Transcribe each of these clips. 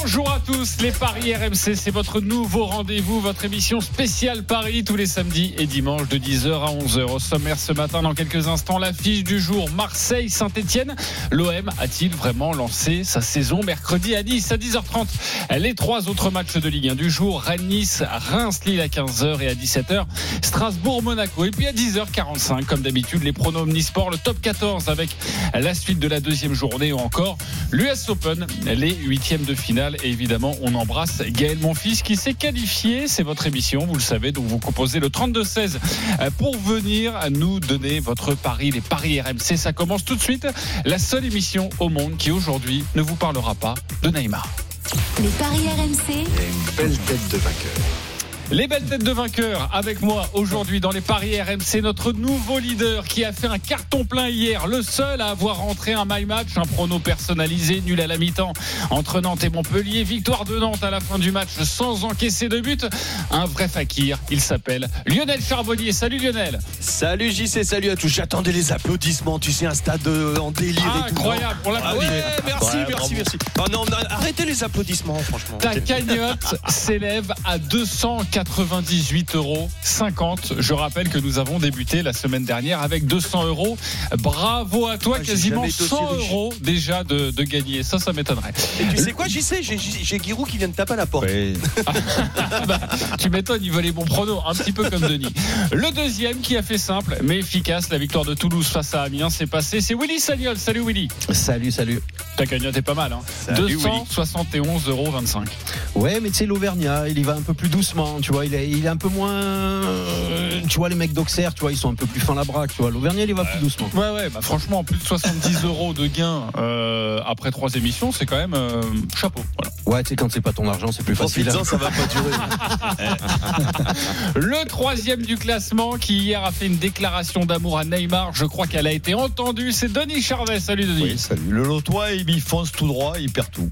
Bonjour à tous, les Paris RMC, c'est votre nouveau rendez-vous, votre émission spéciale Paris tous les samedis et dimanches de 10h à 11h. Au sommaire ce matin, dans quelques instants, l'affiche du jour Marseille-Saint-Etienne. L'OM a-t-il vraiment lancé sa saison mercredi à Nice à 10h30 Les trois autres matchs de Ligue 1 du jour, Rennes-Nice, Reims-Lille à 15h et à 17h, Strasbourg-Monaco. Et puis à 10h45, comme d'habitude, les pronos Omnisport, le top 14 avec la suite de la deuxième journée ou encore l'US Open, les huitièmes de finale. Et évidemment, on embrasse Gaël Monfils qui s'est qualifié. C'est votre émission, vous le savez. Donc vous composez le 32-16 pour venir nous donner votre pari, les paris RMC. Ça commence tout de suite. La seule émission au monde qui aujourd'hui ne vous parlera pas de Neymar. Les paris RMC. Les belles têtes de vainqueurs avec moi aujourd'hui dans les paris RMC, notre nouveau leader qui a fait un carton plein hier, le seul à avoir rentré un my match, un prono personnalisé, nul à la mi-temps entre Nantes et Montpellier, victoire de Nantes à la fin du match sans encaisser de but, un vrai fakir, il s'appelle Lionel Charbonnier. Salut Lionel. Salut JC, salut à tous. J'attendais les applaudissements, tu sais, un stade en délire Ah, et tout. incroyable, on l'a Ah ouais, merci, Ouais, merci, merci. Oh non, non, arrêtez les applaudissements, franchement. Ta cagnotte s'élève à 298,50 euros. Je rappelle que nous avons débuté la semaine dernière avec 200 euros. Bravo à toi, Ah, quasiment jamais été aussi 100 riche. euros déjà de, de gagner. Ça, ça m'étonnerait. Et tu sais quoi, JC, j'ai- j'ai Giroud qui vient de taper à la porte. Bah, tu m'étonnes, il veut les bons pronos, un petit peu comme Denis. Le deuxième qui a fait simple mais efficace, la victoire de Toulouse face à Amiens, c'est passé. C'est Willy Sagnol. Salut Willy. Salut, salut. Ta cagnotte est pas mal, hein. Salut, Willy. 271,25 euros. Ouais, mais tu sais, l'Auvergnat, il y va un peu plus doucement, tu vois. Il est, il est un peu moins. euh, Tu vois, les mecs d'Auxerre, tu vois, ils sont un peu plus fins la braque, tu vois. L'Auvergnat, il va plus doucement. Ouais, ouais, bah franchement, plus de 70 euros de gains euh, après trois émissions, c'est quand même euh, chapeau. Voilà. Ouais, tu sais, quand c'est pas ton argent, c'est plus facile. Profites-en, ça va pas durer. Le troisième du classement qui hier a fait une déclaration d'amour à Neymar, je crois qu'elle a été entendue, c'est Denis Charvet. Salut Denis. Oui, salut. Le lotois, il fonce tout droit, il perd tout.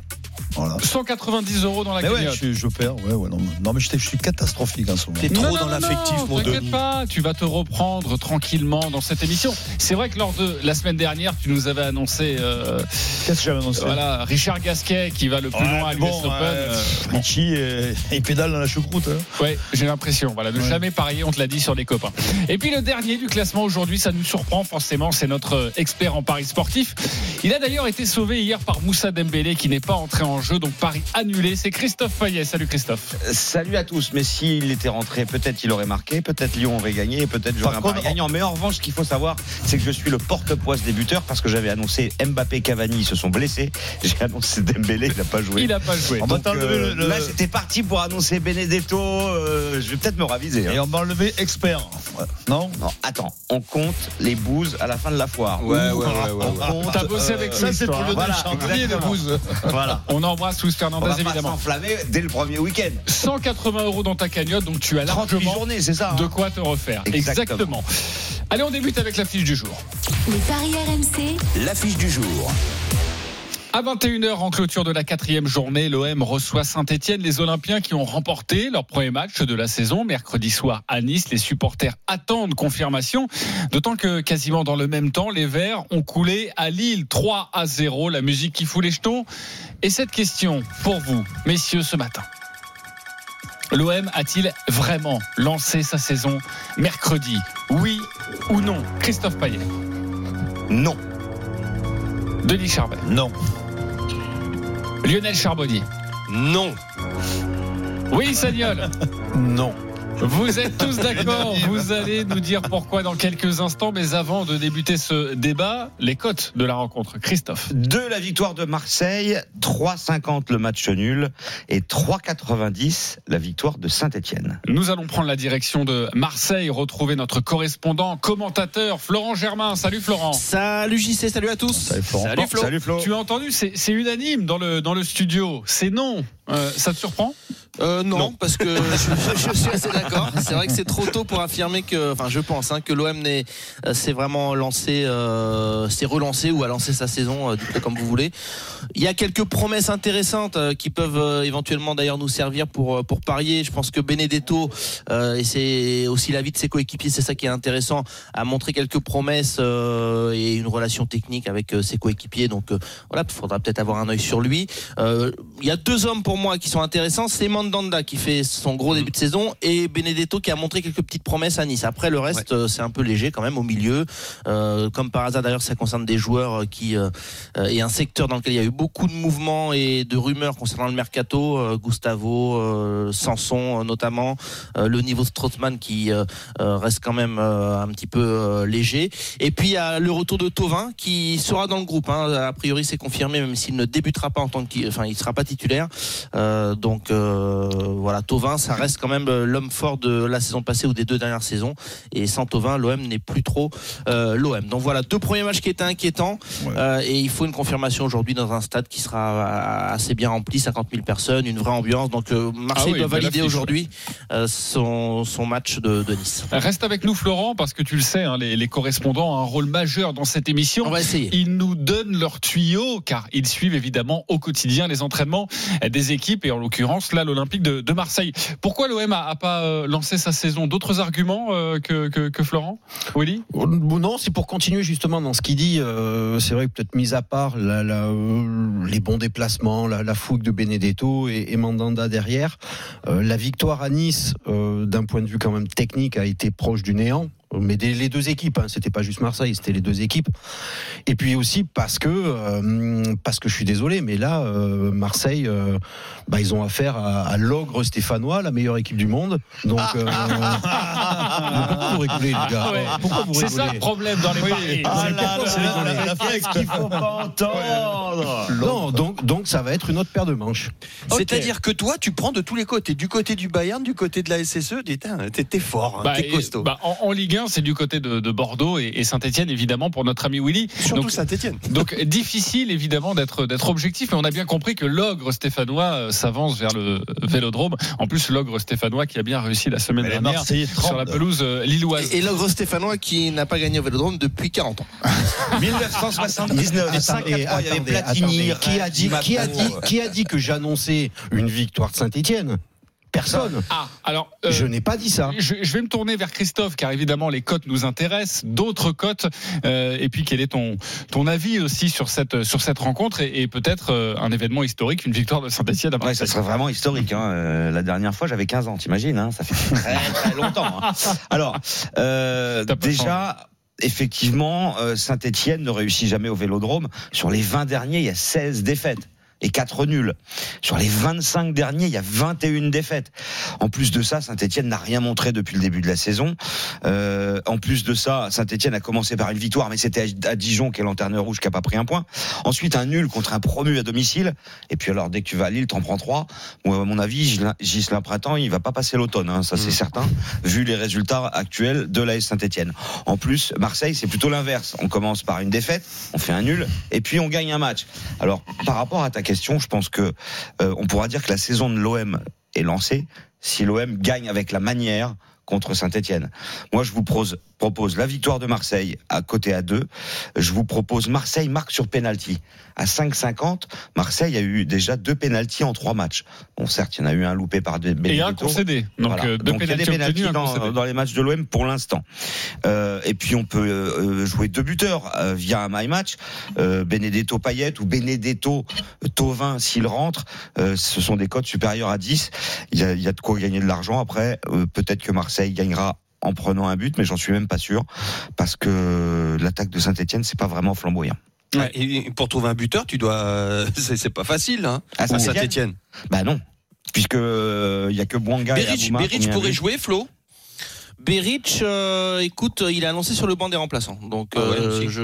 Voilà. 190 euros dans la Mais ouais, je, je perds. Ouais, ouais, non, non, mais je, je suis catastrophique en ce moment. T'es trop non, dans l'affectif, mon T'inquiète pas, tu vas te reprendre tranquillement dans cette émission. C'est vrai que lors de la semaine dernière, tu nous avais annoncé, euh, Qu'est-ce que j'avais annoncé? voilà, Richard Gasquet qui va le plus Ouais, loin à l'US bon, Open. euh, Euh. Richie, euh, il pédale dans la choucroute. hein. Ouais, j'ai l'impression. Voilà, ne Ouais. jamais parier, on te l'a dit sur les copains. Et puis le dernier du classement aujourd'hui, ça nous surprend forcément, c'est notre expert en paris sportif. Il a d'ailleurs été sauvé hier par Moussa Dembélé qui n'est pas entré en jeu, donc pari annulé. C'est Christophe Payet. Salut Christophe. Salut à tous. Mais s'il était rentré, peut-être il aurait marqué, peut-être Lyon aurait gagné, et peut-être j'aurais un gagnant. Mais en revanche, ce qu'il faut savoir, c'est que je suis le porte-poisse des buteurs parce que j'avais annoncé Mbappé, Cavani, ils se sont blessés. J'ai annoncé Dembélé, il n'a pas joué. Il n'a pas joué. Donc, euh, le- le- Là, j'étais parti pour annoncer Benedetto. euh, je vais peut-être me raviser. hein. Et on m'a enlevé expert. Ouais. Non? Non, attends, on compte les bouses à la fin de la foire. Ouais, ouais, Ouh, ouais, ouais, on ouais. compte, T'as bossé avec Ça, lui, c'est pour le Voilà, de exactement. bouse. Voilà. On embrasse Luis On Fernandez va évidemment. s'enflammer dès le premier week-end. 180 euros dans ta cagnotte, donc tu as 38 largement journées, c'est ça. hein de quoi te refaire. Exactement. Allez, on débute avec la fiche du jour. Les paris RMC. L'affiche du jour. À 21h, en clôture de la quatrième journée, l'OM reçoit Saint-Etienne. Les Olympiens qui ont remporté leur premier match de la saison mercredi soir à Nice. Les supporters attendent confirmation. D'autant que quasiment dans le même temps, les Verts ont coulé à Lille 3 à 0. La musique qui fout les jetons. Et cette question pour vous, messieurs, ce matin. L'OM a-t-il vraiment lancé sa saison mercredi? Oui ou non? Christophe Payet, Non. Denis Charbet, Non. Lionel Charbonnier, Non. Willy Sagnol. Non. Vous êtes tous d'accord, vous allez nous dire pourquoi dans quelques instants, mais avant de débuter ce débat, les cotes de la rencontre. Christophe. De la victoire de Marseille, 3,50 le match nul et 3,90 la victoire de Saint-Etienne. Nous allons prendre la direction de Marseille, retrouver notre correspondant, commentateur, Florent Germain. Salut Florent. Salut JC, salut à tous. Salut, Florent. Salut Flo. Salut Flo. Tu as entendu, c'est c'est unanime dans le, dans le studio. C'est non. Euh, ça te surprend? Euh, non, Non. parce que je, je suis assez d'accord. C'est vrai que c'est trop tôt pour affirmer que, enfin, je pense hein, que l'OM euh, s'est vraiment lancé, euh, s'est relancé ou a lancé sa saison, euh, dites-le comme vous voulez. Il y a quelques promesses intéressantes euh, qui peuvent euh, éventuellement d'ailleurs nous servir pour pour parier. Je pense que Benedetto euh, et c'est aussi l'avis de ses coéquipiers, c'est ça qui est intéressant, a montré quelques promesses euh, et une relation technique avec ses coéquipiers. Donc euh, voilà, il faudra peut-être avoir un œil sur lui. Euh, Il y a deux hommes pour moi qui sont intéressants. C'est Mandanda qui fait son gros début de saison et Benedetto qui a montré quelques petites promesses à Nice. Après le reste, euh, c'est un peu léger quand même au milieu. Euh, comme par hasard d'ailleurs, ça concerne des joueurs euh, qui euh, et un secteur dans lequel il y a eu beaucoup de mouvements et de rumeurs concernant le mercato. Euh, Gustavo, Sanson notamment, le niveau Strootman qui reste quand même un petit peu léger. Et puis il y a le retour de Tovin qui sera dans le groupe. Hein. A priori, c'est confirmé, même s'il ne débutera pas en tant que, enfin, il sera pas titulaire. Donc voilà, Tovin, ça reste quand même euh, l'homme fort de la saison passée ou des deux dernières saisons. Et sans Tovin, l'OM n'est plus trop euh, l'OM. Donc voilà, deux premiers matchs qui étaient inquiétants. Euh, et il faut une confirmation aujourd'hui dans un stade qui sera assez bien rempli, 50 000 personnes, une vraie ambiance. Donc euh, Marseille Ah oui, doit valider aujourd'hui euh, son, son match de, de Nice. Reste avec nous, Florent, parce que tu le sais, hein, les, les correspondants ont un rôle majeur dans cette émission. On va essayer. Ils nous donnent leurs tuyaux, car ils suivent évidemment au quotidien les entraînements des équipes, et en l'occurrence, là, l'Olympique de, Marseille. Pourquoi l'OM a, pas euh, lancé sa saison? D'autres arguments euh, que, que, Florent? Willy? Non, c'est pour continuer justement dans ce qu'il dit. euh, c'est vrai que peut-être mis à part les bons déplacements, la, fougue de Benedetto et, et Mandanda derrière, la victoire à Nice, d'un point de vue quand même technique, a été proche du néant. Mais des, les deux équipes, hein, c'était pas juste Marseille, c'était les deux équipes. Et puis aussi parce que, euh, parce que je suis désolé, mais là, euh, Marseille, euh, bah, ils ont affaire à, à l'ogre stéphanois, la meilleure équipe du monde. Donc, euh, pourquoi vous rigolez, les gars Ouais. Pourquoi vous C'est ça le problème dans les paris. Ah qu'est-ce qu'il faut pas entendre Non, donc, donc ça va être une autre paire de manches. C'est-à-dire que toi, tu prends de tous les côtés, du côté du Bayern, du côté de la SSE, t'es fort, hein, Bah, t'es et- costaud. bah, en, en Ligue 1, c'est du côté de, de Bordeaux et, et Saint-Etienne, évidemment, pour notre ami Willy. Surtout Donc, Saint-Etienne. Donc difficile évidemment d'être d'être objectif, mais on a bien compris que l'ogre stéphanois euh, s'avance vers le Vélodrome. En plus, l'ogre stéphanois qui a bien réussi la semaine dernière sur la pelouse euh, lilloise. Et, et l'ogre stéphanois qui n'a pas gagné au Vélodrome depuis 40 ans. 1979, 5 Attendez, il y avait attendez, Platini, attendez. qui a dit, qui a dit, qui a dit que j'annonçais une victoire de Saint-Etienne Personne. Ah, alors euh, Je n'ai pas dit ça. je, je vais me tourner vers Christophe, car évidemment les cotes nous intéressent, d'autres cotes. euh, et puis quel est ton ton avis aussi sur cette sur cette rencontre et, et peut-être euh, un événement historique, une victoire de Saint-Etienne à Ouais, ça serait vraiment historique. Hein. Euh, la dernière fois, j'avais 15 ans, t'imagines hein Ça fait très très longtemps. hein. Alors, euh, déjà. Effectivement, Saint-Etienne ne réussit jamais au Vélodrome. Sur les 20 derniers, il y a 16 défaites et 4 nuls. Sur les 25 derniers, il y a 21 défaites. En plus de ça, Saint-Etienne n'a rien montré depuis le début de la saison. Euh, en plus de ça, Saint-Etienne a commencé par une victoire, mais c'était à Dijon qui est lanterne rouge qui a pas pris un point. Ensuite, un nul contre un promu à domicile. Et puis alors, dès que tu vas à Lille, t'en prends trois. Moi, à mon avis, Gislain- Printemps, il va pas passer l'automne, hein, ça c'est certain, vu les résultats actuels de l'AS Saint-Etienne. En plus, Marseille, c'est plutôt l'inverse. On commence par une défaite, on fait un nul, et puis on gagne un match. Alors, par rapport à ta je pense que euh, on pourra dire que la saison de l'OM est lancée si l'OM gagne avec la manière contre Saint-Etienne. Moi, je vous propose, propose la victoire de Marseille à côté à 2. Je vous propose Marseille marque sur penalty à 5,50. Marseille a eu déjà deux penalties en trois matchs. Bon, certes, il y en a eu un loupé par deux. Et un concédé. Donc, Voilà. euh, deux Donc, il y a des un dans, dans les matchs de l'OM pour l'instant. Euh, et puis on peut euh, jouer deux buteurs euh, via un my match. Benedetto Payet ou Benedetto Tovin s'il rentre. Ce sont des cotes supérieures à 10. Il y a, il y a de quoi gagner de l'argent. Après, euh, peut-être que Marseille gagnera en prenant un but, mais j'en suis même pas sûr parce que l'attaque de Saint-Etienne c'est pas vraiment flamboyant. Ouais, Et pour trouver un buteur, tu dois. euh, C'est c'est pas facile, hein, À à Saint-Étienne Saint-Etienne. Bah non, puisque euh, il y a que Bouanga et Berich, Abouma mis un pourrait jouer, Flo? Beric, euh, écoute, il est annoncé sur le banc des remplaçants. Donc, Ah ouais, euh, je,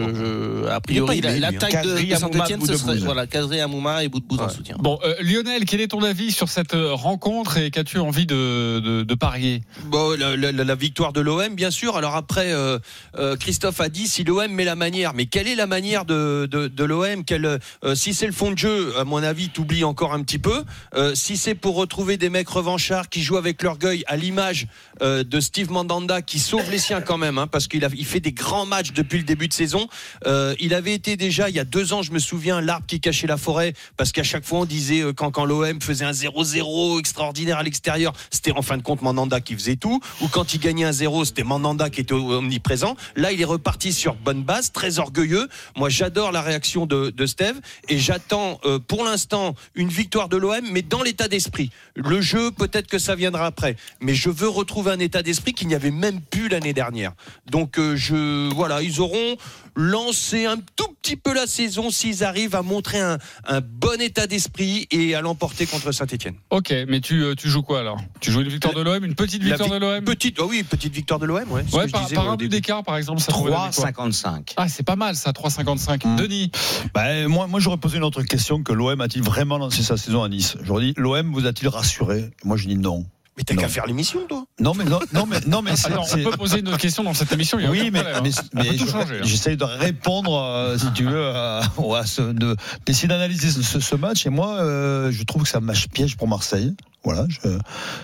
je- a priori, pas la, aimé, la lui, taille de, de Saint-Etienne, ce serait voilà, Kadri, Amouma et Boudebouz en soutien. Bon, euh, Lionel, quel est ton avis sur cette rencontre et qu'as-tu envie de, de, de parier? Bon, la, la- la victoire de l'OM, bien sûr. Alors après, euh, euh, Christophe a dit si l'OM met la manière, mais quelle est la manière de, de, de l'OM euh, Si c'est le fond de jeu, à mon avis, t'oublies encore un petit peu. Euh, si c'est pour retrouver des mecs revanchards qui jouent avec l'orgueil, à l'image euh, de Steve Mandanda, qui sauve les siens quand même, hein, parce qu'il il fait des grands matchs depuis le début de saison. Euh, il avait été déjà il y a deux ans, je me souviens, l'arbre qui cachait la forêt, parce qu'à chaque fois on disait euh, quand, quand l'OM faisait un 0-0 extraordinaire à l'extérieur, c'était en fin de compte Mandanda qui faisait tout, ou quand il gagnait un 0, c'était Mandanda qui était omniprésent. Là, il est reparti sur bonne base, très orgueilleux. Moi, j'adore la réaction de, Steve et j'attends euh, pour l'instant une victoire de l'OM, mais dans l'état d'esprit. Le jeu, peut-être que ça viendra après, mais je veux retrouver un état d'esprit qu'il n'y avait même plus l'année dernière. Donc, euh, je voilà, ils auront lancé un tout petit peu la saison s'ils arrivent à montrer un, un bon état d'esprit et à l'emporter contre Saint-Etienne. Ok, mais tu, euh, tu joues quoi alors? Tu joues une victoire de l'OM, une petite victoire de l'OM Petite, oh oui, petite victoire de l'OM, ouais. c'est ce Ouais, que je par, disais par au un but d'écart par exemple, ça pourrait donner quoi? 3,55. Ah, c'est pas mal ça, 3,55. Mm. Denis? Ben, moi, moi j'aurais posé une autre question que l'OM a-t-il vraiment lancé sa saison à Nice? J'aurais dit l'OM vous a-t-il rassuré? Moi je dis non. Mais t'as qu'à faire l'émission, toi. Non mais non, non mais non mais c'est- Alors, on peut poser une autre question dans cette émission, il y a oui, mais, problème, mais, hein. mais peut tout je- hein. j'essaye de répondre, euh, si tu veux, à, à ce- de- d'essayer d'analyser ce, ce match. Et moi, euh, je trouve que c'est un match piège pour Marseille. Voilà, je,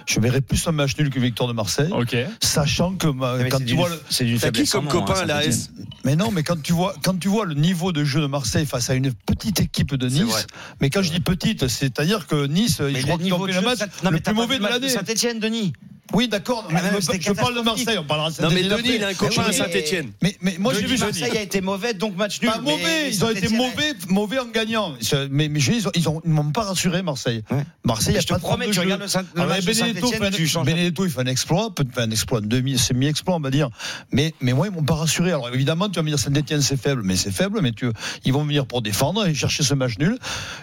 je verrais plus un match nul qu'une victoire de Marseille, Ok. sachant que ma- Mais quand c'est tu d'une- vois c'est T'as qui comme copain, hein, la Saint-Étienne. S? Mais non, mais quand tu vois quand tu vois le niveau de jeu de Marseille face à une petite équipe de Nice, mais quand je dis petite, c'est-à-dire que Nice, Mais je crois le qu'ils ont niveau fait de le jeu, match non, le plus mauvais de l'année. Saint-Etienne, Denis. Oui, d'accord. Ah, je, parle de. Marseille, on parlera de Non, mais Saint-Étienne Denis, il a un copain à Saint-Etienne. Mais, mais moi, j'ai vu Marseille a été mauvais, donc match nul. Pas mais mauvais, ils ont été mauvais, mauvais en gagnant. Mais, mais je dis, ils ils m'ont pas rassuré Marseille. Ouais. Marseille, il y a Je te pas de promets, tu regardes le match de changes. Benedetto, il fait un exploit, un exploit, un demi, semi-exploit, on va dire. Mais, mais moi, ils m'ont pas rassuré. Alors évidemment, tu vas me dire Saint-Etienne, c'est faible, mais c'est faible, mais tu, ils vont venir pour défendre et chercher ce match nul.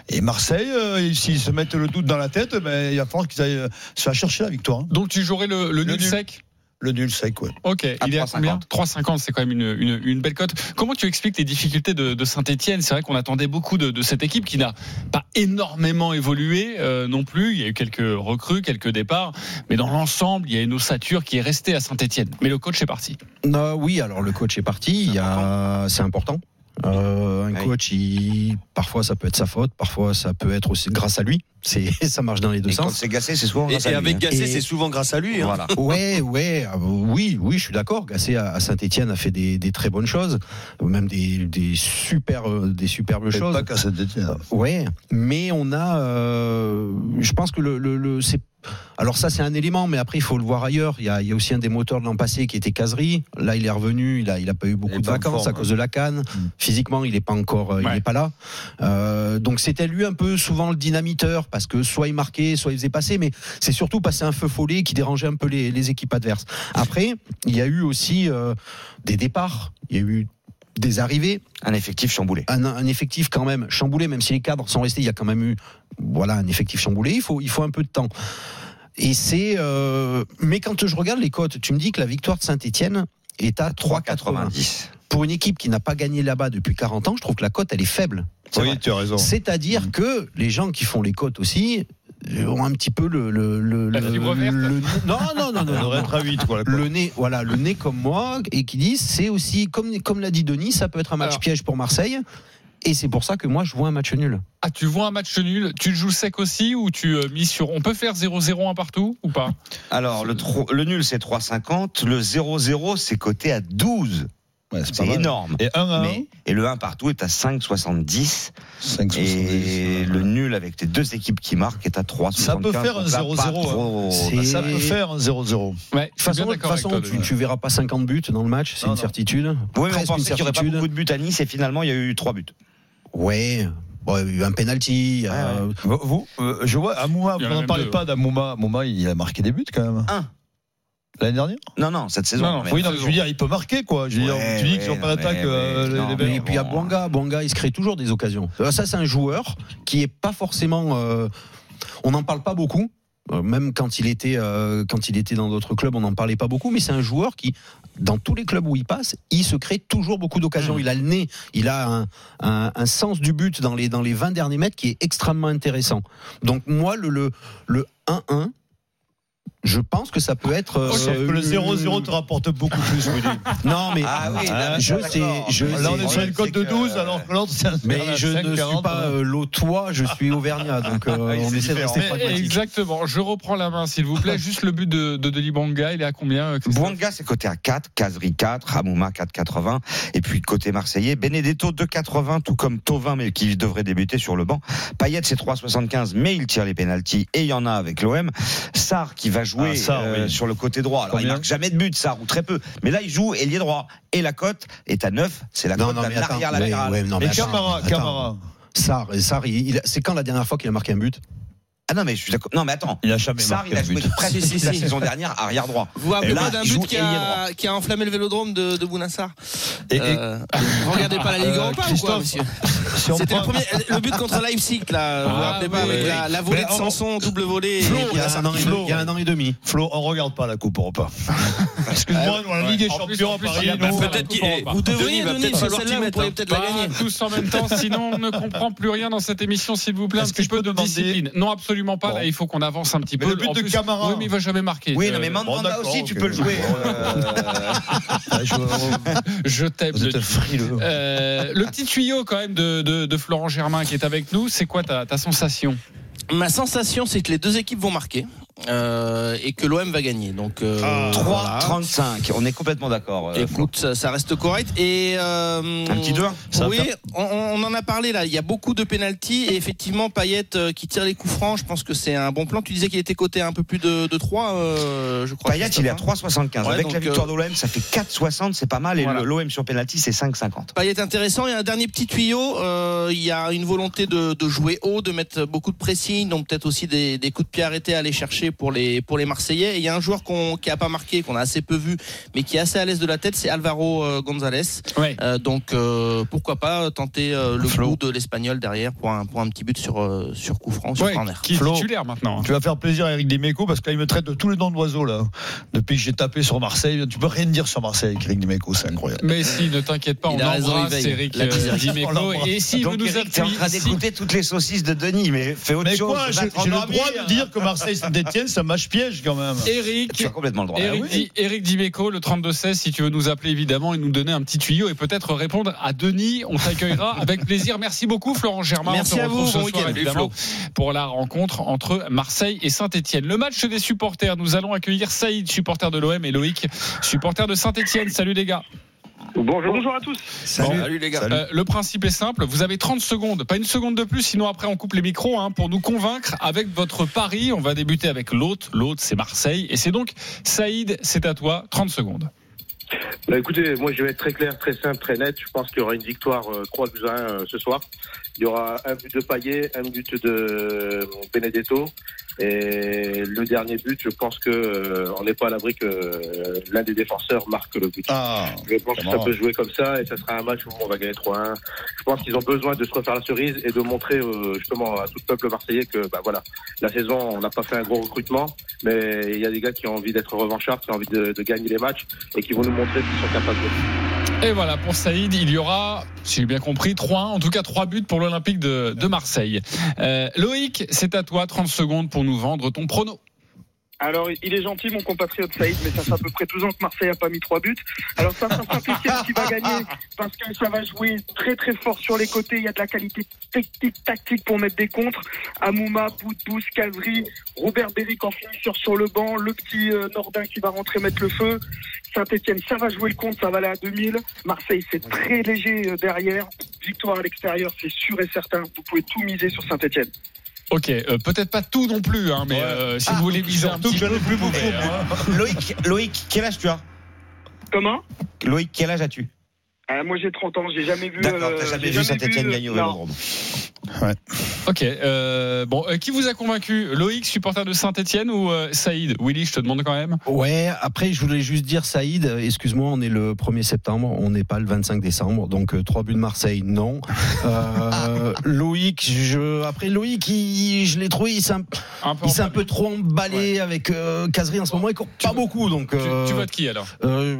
Et Marseille, euh, s'ils se mettent le doute dans la tête, ben, il va falloir qu'ils aillent euh, chercher la victoire. hein. Donc tu jouerais le, le nul nul. sec Le nul sec, ouais. Ok, il est à 3,50. combien 3,50, c'est quand même une, une, une belle cote. Comment tu expliques les difficultés de, de Saint-Etienne C'est vrai qu'on attendait beaucoup de, de cette équipe qui n'a pas énormément évolué euh, non plus. Il y a eu quelques recrues, quelques départs, mais dans l'ensemble, il y a une ossature qui est restée à Saint-Etienne. Mais le coach est parti. Non, oui, alors le coach est parti. Il y a, c'est important. Euh, un coach, il, parfois ça peut être sa faute, parfois ça peut être aussi grâce à lui. C'est, ça marche dans les deux Et quand sens. c'est gassé, c'est souvent Et, grâce à et lui, avec hein. Gasset, Et- c'est souvent grâce à lui. hein. Voilà. Ouais, ouais, ah, oui, oui, je suis d'accord. Gasset à, à Saint-Etienne a fait des, des très bonnes choses, même des, des super, euh, des superbes choses. pas qu'à Saint-Etienne. Ouais, mais on a, euh, je pense que le, le, le- c'est, alors ça c'est un élément, mais après il faut le voir ailleurs. Il y a, il y a aussi un des moteurs de l'an passé qui était Casery. Là il est revenu, il a, il a pas eu beaucoup de vacances forme, à cause de la canne. Physiquement il est pas encore, euh, il Ouais. est pas là. Euh, donc c'était lui un peu souvent le dynamiteur parce que soit il marquait, soit il faisait passer, mais c'est surtout passer un feu follet qui dérangeait un peu les, les équipes adverses. Après il y a eu aussi euh, des départs, il y a eu des arrivées Un effectif chamboulé. un, un effectif quand même chamboulé, même si les cadres sont restés, il y a quand même eu voilà un effectif chamboulé. Il faut il faut un peu de temps. Et c'est euh, mais quand je regarde les cotes, tu me dis que la victoire de Saint-Étienne est à 3,80 3,90. pour une équipe qui n'a pas gagné là-bas depuis 40 ans. Je trouve que la cote elle est faible. Oui, vrai. tu as raison. C'est-à-dire que les gens qui font les cotes aussi ont un petit peu le le le, La le- le- non non non non, On non, à 8, quoi. le nez, voilà, le nez comme moi, et qui disent c'est aussi comme comme l'a dit Denis, ça peut être un match Alors. piège pour Marseille, et c'est pour ça que moi je vois un match nul. Ah, tu vois un match nul Tu le joues sec aussi ou tu euh, mises sur. On peut faire 0-0 un partout ou pas? Alors, le, tro- le nul, c'est 3,50. Le 0-0, c'est coté à 12. Ouais, c'est énorme. Et 1 à 1, Mais, et le 1 partout est à 5,70. 5,70. Et le nul avec les deux équipes qui marquent est à 3,75. Ça peut faire un Donc là, 0-0, pas hein. Ça peut faire un 0-0. Ouais, De toute façon, de façon, tu, tu verras pas 50 buts dans le match, c'est une non. certitude. Oui, mais on pensait une qu'il n'y aurait pas beaucoup de buts à Nice et finalement il y a eu 3 buts. Ouais. Bon, il y a eu un penalty. euh, Vous, euh, je vois, Amouma, vous n'en parlez pas d'Amouma. Amouma, il a marqué des buts quand même. Un. L'année dernière Non, non, cette saison. Non, non, Mais- Oui, non, je veux dire, il peut marquer quoi. Je veux dire, Ouais, tu dis qu'ils n'ont pas d'attaque. euh, et puis il y a Bonga. Bonga, il se crée toujours des occasions. Euh, Ça, c'est un joueur qui est pas forcément. euh, on n'en parle pas beaucoup. Euh, Même quand il était euh, quand il était dans d'autres clubs, on n'en parlait pas beaucoup. Mais c'est un joueur qui, dans tous les clubs où il passe, il se crée toujours beaucoup d'occasions. Il a le nez, il a un, un, un sens du but dans les dans les 20 derniers mètres qui est extrêmement intéressant. Donc moi le le le 1-1 je pense que ça peut être. euh, Sauf que le 0-0 te rapporte beaucoup plus, Rudy. Non, mais Ah oui, Ah, je sais, je Là, on est sur une cote de 12, alors que l'autre, c'est un Mais je ne suis 5,40. pas euh, l'Autois, je suis Auvergnat, donc euh, on c'est essaie de rester pragmatique. exactement. Je reprends la main, s'il vous plaît. Juste le but de, de Denis Banga, il est à combien euh, Bouanga, c'est coté à 4, Kazri 4, Hamouma 4,80. Et puis côté marseillais, Benedetto 2,80, tout comme Tovin, mais qui devrait débuter sur le banc. Payet, c'est 3,75, mais il tire les pénalties et il y en a avec l'OM. Sarr qui va jouer Ah, Sarr, euh, oui. sur le côté droit. Alors, il marque jamais de but, Sarr, ou très peu. Mais là, il joue ailier droit. Et la cote est à 9, c'est la cote à l'arrière ouais, latéral. ouais, non, mais Et attends, Camara, attends. Camara. Sarr, Sarr, il- il- c'est quand la dernière fois qu'il a marqué un but? Ah non, mais je suis d'accord. Non, mais attends. Il a jamais Sarr, marqué il a joué but. presque Si, si, la si. saison dernière arrière droit. Vous vous rappelez d'un but qui a, qui a enflammé le vélodrome de, de Bounassar Et- et- Euh, Vous regardez pas la Ligue Euh, 1 ou pas ou quoi, monsieur Si on C'était le premier, le but contre Leipzig, là. Vous vous Ah, rappelez oui, pas avec oui, la, volée Mais de on- Sanson, double volée. Flo, et il y, a un an et, Flo. il y a un an et demi. Flo, on regarde pas la Coupe Europa. Excuse-moi, nous, la Ligue des Champions en à plus, Paris, Peut-être Europa. Vous devriez donner sur celle-là, vous pourriez peut-être la gagner. tous en même temps, sinon on ne comprend plus rien dans cette émission, s'il vous plaît. Un Est-ce petit que je peu peux de demander- discipline. Non, absolument pas. Bon. Là, il faut qu'on avance un petit Mais peu. le but En de plus- Camara. Oui, mais il va jamais marquer. Oui, non, mais Mandanda aussi, tu peux le jouer. Euh, je- t'aime. Euh, le petit tuyau quand même de, de- de Florent Germain qui est avec nous, c'est quoi ta, ta sensation? Ma sensation, c'est que les deux équipes vont marquer euh, et que l'OM va gagner. Donc euh, Ah. 3,35. On est complètement d'accord. euh. Écoute, ça, ça reste correct. Et euh, Un petit 2 Ça va oui, on, on en a parlé là. Il y a beaucoup de pénalties et effectivement Payet euh, qui tire les coups francs. Je pense que c'est un bon plan. Tu disais qu'il était coté un peu plus de, de 3 euh, je crois. Payet, il est à Christophe, hein. 3,75. Ouais, Avec la victoire euh, de l'OM, ça fait 4,60, c'est pas mal. Et Voilà. l'OM sur penalty, c'est 5,50. Payet intéressant. Et un dernier petit tuyau. euh, il y a une volonté de, de jouer haut, de mettre beaucoup de pressing, donc peut-être aussi des, des coups de pied arrêtés à aller chercher pour les pour les Marseillais. Et il y a un joueur qu'on, qui a pas marqué, qu'on a assez peu vu, mais qui est assez à l'aise de la tête, c'est Alvaro euh, González. Ouais. Euh, donc euh, pourquoi pas tenter euh, le Flo. coup de l'espagnol derrière pour un pour un petit but sur euh, sur coup franc, sur Ouais, corner. qui est Flo. titulaire maintenant. hein. Tu vas faire plaisir à Eric Dimeco parce qu'il me traite de tous les noms d'oiseaux là. Depuis que j'ai tapé sur Marseille, tu peux rien dire sur Marseille avec Eric Dimeco, c'est incroyable. Mais si, ne t'inquiète pas, on a raison, embrasse veille. Eric euh, Dimeco. Et s'il veut nous Eric, t'es en appuyer, train si- d'écouter toutes les saucisses de Denis, mais fais autre Mais chose. j'ai le droit de dire que Marseille Saint-Etienne, ça match piège quand même. Eric, Tu as complètement le droit. Eric, Ah oui. Di- Eric Dimeco, le 32-16, si tu veux nous appeler évidemment et nous donner un petit tuyau et peut-être répondre à Denis, on t'accueillera avec plaisir. Merci beaucoup Florent Germain. Merci on se à retrouve vous, ce bon soir, évidemment pour la rencontre entre Marseille et Saint-Etienne. Le match des supporters, nous allons accueillir Saïd, supporter de l'OM et Loïc, supporter de Saint-Etienne. Salut les gars. Bonjour. Bonjour à tous. Salut les gars. Euh, le principe est simple, vous avez 30 secondes, pas une seconde de plus, sinon après on coupe les micros hein, pour nous convaincre avec votre pari. On va débuter avec l'autre, l'autre c'est Marseille et c'est donc Saïd, c'est à toi, 30 secondes. Bah, écoutez, moi je vais être très clair, très simple, très net. Je pense qu'il y aura une victoire euh, 3 buts à 1 euh, ce soir. Il y aura un but de Payet, un but de euh, Benedetto. Et le dernier but, je pense que euh, on n'est pas à l'abri que euh, l'un des défenseurs marque le but. Ah, Je pense que ça marrant. peut jouer comme ça et ça sera un match où on va gagner 3-1. Je pense qu'ils ont besoin de se refaire la cerise et de montrer euh, justement à tout le peuple marseillais que bah voilà, la saison on n'a pas fait un gros recrutement, mais il y a des gars qui ont envie d'être revanchards, qui ont envie de, de gagner les matchs et qui vont nous montrer qu'ils sont capables de. Et voilà, pour Saïd, il y aura, si j'ai bien compris, 3 en tout cas 3 buts pour l'Olympique de, de Marseille. Euh, Loïc, c'est à toi, 30 secondes pour nous vendre ton prono. Alors, il est gentil, mon compatriote Saïd, mais ça fait à peu près 12 ans que Marseille a pas mis trois buts. Alors, ça Saint-Etienne qui va gagner parce que ça va jouer très très fort sur les côtés. Il y a de la qualité technique, tactique pour mettre des contres. Amouma, Boudbous, Calvry, Robert Beric en finisseur sur le banc, le petit euh, Nordin qui va rentrer mettre le feu. Saint-Etienne, ça va jouer le compte, ça va aller à 2000. Marseille, c'est très léger euh, derrière. Victoire à l'extérieur, c'est sûr et certain. Vous pouvez tout miser sur Saint-Etienne. Ok, euh, peut-être pas tout non plus, hein, mais Ouais. euh, si Ah, vous voulez viser un petit que j'en ai peu, plus vous beaucoup, pouvez, hein. Loïc, Loïc, quel âge tu as? Comment? Loïc, quel âge as-tu? Euh, Moi, j'ai 30 ans, j'ai jamais vu. D'accord, euh, t'as jamais j'ai vu Saint-Etienne gagner au. Vélodrome. Ouais. Ok. euh, bon, euh, qui vous a convaincu? Loïc, supporter de Saint-Etienne ou euh, Saïd? Willy, je te demande quand même. Ouais, après, je voulais juste dire, Saïd, excuse-moi, on est le 1er septembre, on n'est pas le 25 décembre, donc euh, trois buts de Marseille, non. Euh, Loïc, je, après Loïc, il- je l'ai trouvé, il s'est un, Un peu il s'est en un peu trop emballé avec euh, Casery en ce moment, il court pas beaucoup, donc. Tu, euh, tu votes qui alors? euh,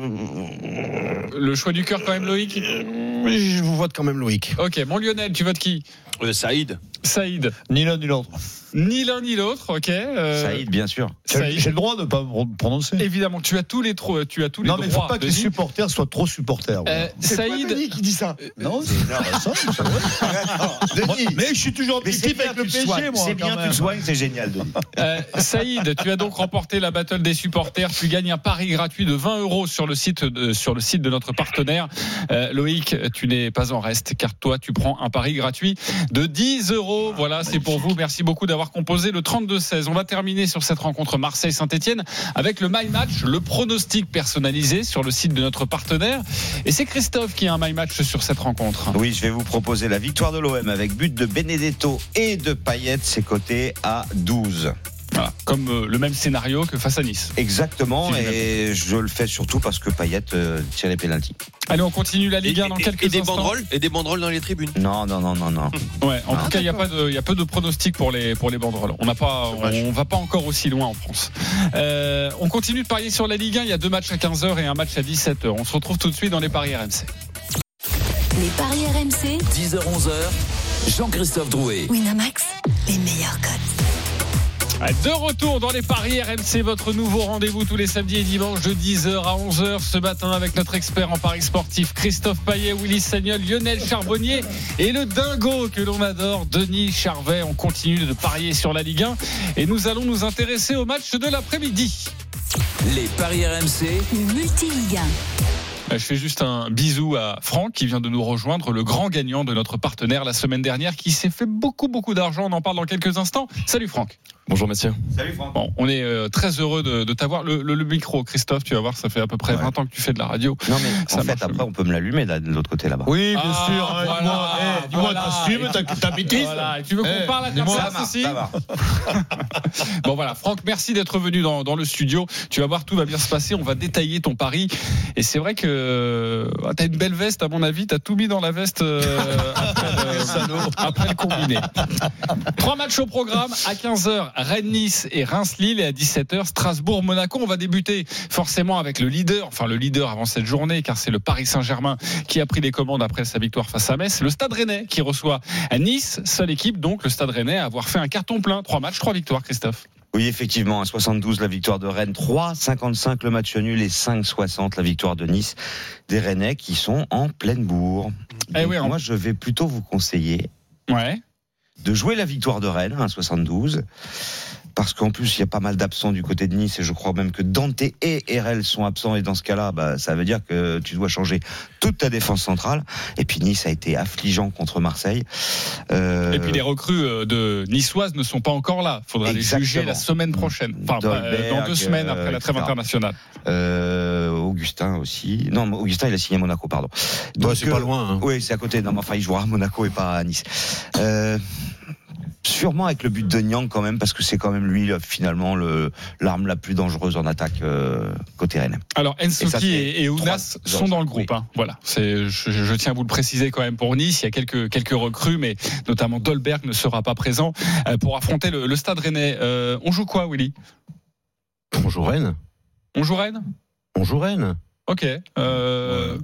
Le choix du cœur quand même, Loïc Je vous vote quand même Loïc. Ok, mon Lionel, tu votes qui? Euh, Saïd. Saïd. Ni l'un ni l'autre. Ni l'un ni l'autre, ok. euh, Saïd, bien sûr. J'ai Saïd. j'ai le droit de ne pas me prononcer. Évidemment, tu as tous les, tro- tu as tous les Non, mais il ne faut pas que les Denis. supporters soient trop supporters. Euh, Saïd, qui dit ça Non, c'est non, ça, c'est vrai. Moi, Mais je suis toujours bien, avec le PSG, moi. C'est bien, tu soignes, c'est génial, Denis. euh, Saïd, tu as donc remporté la battle des supporters. Tu gagnes un pari gratuit de 20 euros sur le site de, sur le site de notre partenaire. Euh, Loïc, tu n'es pas en reste car toi, tu prends un pari gratuit de 10 euros. Voilà, c'est pour vous. Merci beaucoup d'avoir composé le 32-16. On va terminer sur cette rencontre Marseille-Saint-Etienne avec le My Match, le pronostic personnalisé sur le site de notre partenaire. Et c'est Christophe qui a un My Match sur cette rencontre. Oui, je vais vous proposer la victoire de l'OM avec but de Benedetto et de Payet, c'est coté à 12. Voilà, comme euh, le même scénario que face à Nice. Exactement, Si, et je le fais surtout parce que Payet euh, tire les pénalties. Allez, on continue la Ligue 1 dans et- quelques et des instants. banderoles et des banderoles dans les tribunes. Non, non, non, non, non. Ouais, en Ah, tout cas, il y a pas de, il y a peu de pronostics pour les pour les banderoles. On n'a pas, on, va pas encore aussi loin en France. Euh, on continue de parier sur la Ligue 1. Il y a deux matchs à 15h et un match à 17h. On se retrouve tout de suite dans les paris RMC. Les paris RMC, 10h-11h, Jean-Christophe Drouet. Winamax, les meilleurs codes. De retour dans les paris RMC, votre nouveau rendez-vous tous les samedis et dimanches de 10h à 11h ce matin avec notre expert en paris sportif Christophe Payet, Willy Sagnol, Lionel Charbonnier et le dingo que l'on adore, Denis Charvet. On continue de parier sur la Ligue 1 et nous allons nous intéresser au match de l'après-midi. Les paris RMC, Le multi-Ligue Euh, Je fais juste un bisou à Franck qui vient de nous rejoindre, le grand gagnant de notre partenaire la semaine dernière, qui s'est fait beaucoup beaucoup d'argent. On en parle dans quelques instants. Salut Franck. Bonjour Mathieu. Salut Franck. Bon, on est euh, très heureux de, de t'avoir. Le, le- le micro, Christophe, tu vas voir, ça fait à peu près Ouais. 20 ans que tu fais de la radio. Non, mais Ça en fait, après, bien. on peut me l'allumer là, de l'autre côté là-bas. Oui, bien Ah, sûr. hein, voilà, dis-moi, eh, dis-moi, voilà. t'assumes ta, ta bêtise. Tu veux qu'on Eh, parle à place Ça va. Bon voilà, Franck, merci d'être venu dans, dans le studio. Tu vas voir, tout va bien se passer. On va détailler ton pari. Et c'est vrai que tu t'as une belle veste, à mon avis. T'as tout mis dans la veste euh, après, le, après le combiné. Trois matchs au programme. À 15h, Rennes-Nice et Reims-Lille. Et à 17h, Strasbourg-Monaco. On va débuter forcément avec le leader, enfin le leader avant cette journée, car c'est le Paris Saint-Germain qui a pris les commandes après sa victoire face à Metz. Le Stade Rennais qui reçoit à Nice. Seule équipe, donc, le Stade Rennais, à avoir fait un carton plein. Trois matchs, trois victoires, Christophe. Oui, effectivement, à 72 la victoire de Rennes, 3,55 le match nul et 5,60 la victoire de Nice. Des Rennais qui sont en pleine bourre. Eh oui, Moi, je vais plutôt vous conseiller Ouais. De jouer la victoire de Rennes, 1,72. Parce qu'en plus, il y a pas mal d'absents du côté de Nice et je crois même que Dante et RL sont absents. Et dans ce cas-là, bah, ça veut dire que tu dois changer toute ta défense centrale. Et puis Nice a été affligeant contre Marseille. Euh, Et puis les recrues euh, de niçoises ne sont pas encore là. Faudra les juger la semaine prochaine. Enfin, pas, euh, dans deux semaines après la trêve etc. internationale. euh, Augustin aussi. Non, mais Augustin, il a signé à Monaco, pardon. Ouais, c'est pas loin, hein. Oui, c'est à côté. Non, mais enfin, il jouera à Monaco et pas à Nice. Euh, Sûrement avec le but de Nyang quand même, parce que c'est quand même lui finalement le l'arme la plus dangereuse en attaque euh, côté Rennes. Alors Et ça, Ensoki et, et Ounas sont dans le groupe. hein. Voilà, je, je tiens à vous le préciser quand même pour Nice. Il y a quelques quelques recrues, mais notamment Dolberg ne sera pas présent euh, pour affronter le, le Stade Rennais. Euh, on joue quoi, Willy? Bonjour Rennes. On joue Rennes? Bonjour Rennes. Ok. Euh,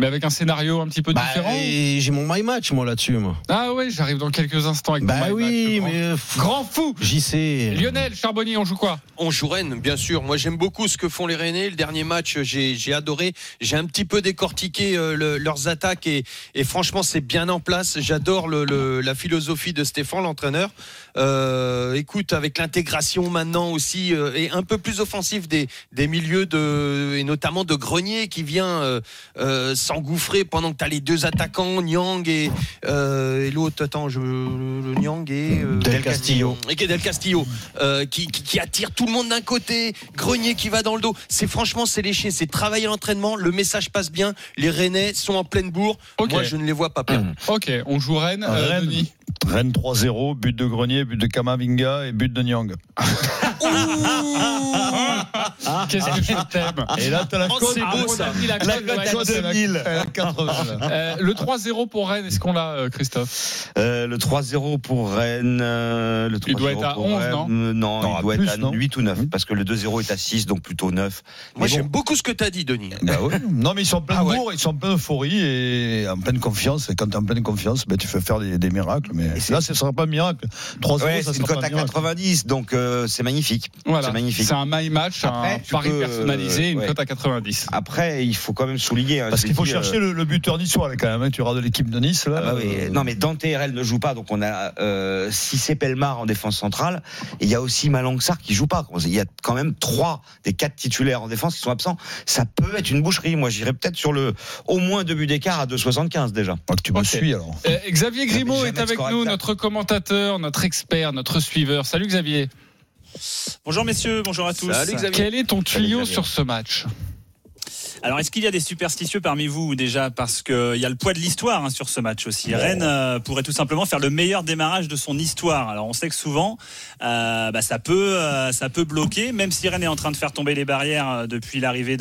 Mais avec un scénario un petit peu Bah, différent. et j'ai mon my match moi là-dessus moi. Ah ouais, j'arrive dans quelques instants avec mon Bah My oui, Match, mais euh, grand, grand fou. j'y sais. Lionel Charbonnier, on joue quoi? On joue Rennes, bien sûr. Moi, j'aime beaucoup ce que font les Rennais. Le dernier match, j'ai j'ai adoré. J'ai un petit peu décortiqué euh, le- leurs attaques et, et franchement, c'est bien en place. J'adore le, le- la philosophie de Stéphane, l'entraîneur. Euh, écoute, avec l'intégration maintenant aussi euh, et un peu plus offensif des, des milieux de et notamment de Grenier qui vient euh, euh, s'engouffrer pendant que tu as les deux attaquants, Nyang et, euh, et l'autre, attends, je, le Nyang et euh, Del Castillo. et Del Castillo, euh, qui, qui, qui attire tout le monde d'un côté, Grenier qui va dans le dos. C'est franchement, c'est léché, c'est travailler l'entraînement, le message passe bien, les Rennais sont en pleine bourre. Moi, je ne les vois pas perdre. Ok, on joue Rennes, euh, Rennes. Denis. Rennes 3-0, but de Grenier, but de Kamavinga et but de Nyang. Qu'est-ce que je t'aime Et là, t'as la Oh, beau, ça. la La cote doit cote être à celle-là. 2000. Elle est à 80, là. Euh, le 3-0 pour Rennes, est-ce qu'on l'a, euh, Christophe Euh, le 3-0 pour Rennes. euh, le Il doit 3-0 être à pour 11, Rennes, non Non, Non, il doit plus, être à non 8 ou 9. Parce que le 2-0 est à 6, donc plutôt 9. Moi, bon, j'aime beaucoup ce que tu as dit, Denis. Bah ouais. Non, mais ils sont en pleine Ah ouais. ils sont en pleine euphorie et en pleine confiance. Et quand tu es en pleine confiance, ben, tu fais faire des, des miracles. Mais Et là, ce ne sera pas un miracle. 3-0, Ouais, ça c'est une sera cote à un miracle. 90, donc c'est magnifique. Voilà, C'est magnifique. c'est un my match, Après, un pari peux, personnalisé, une ouais. cote à 90. Après, il faut quand même souligner. hein, Parce qu'il faut dit, chercher euh, le, le buteur niçois, là, quand même. hein. Tu auras de l'équipe de Nice. Là, Ah bah oui. Euh, Non mais Dante RL ne joue pas, donc on a euh, Cissé Pelmar en défense centrale, et il y a aussi Malang-Sarr qui joue pas. Il y a quand même trois des quatre titulaires en défense qui sont absents. Ça peut être une boucherie. Moi, j'irais peut-être sur le au moins deux buts d'écart à 2,75 déjà. Ah, tu me suis alors. Euh, Xavier Grimaud est avec nous, notre commentateur, notre expert, notre suiveur. Salut Xavier. Bonjour messieurs, bonjour à tous. Salut, Xavier. Quel est ton tuyau sur ce match? Alors est-ce qu'il y a des superstitieux parmi vous déjà? Parce qu'il y a le poids de l'histoire hein, sur ce match aussi. Rennes euh, pourrait tout simplement faire le meilleur démarrage de son histoire. Alors on sait que souvent euh, bah, ça peut euh, ça peut bloquer, même si Rennes est en train de faire tomber les barrières depuis l'arrivée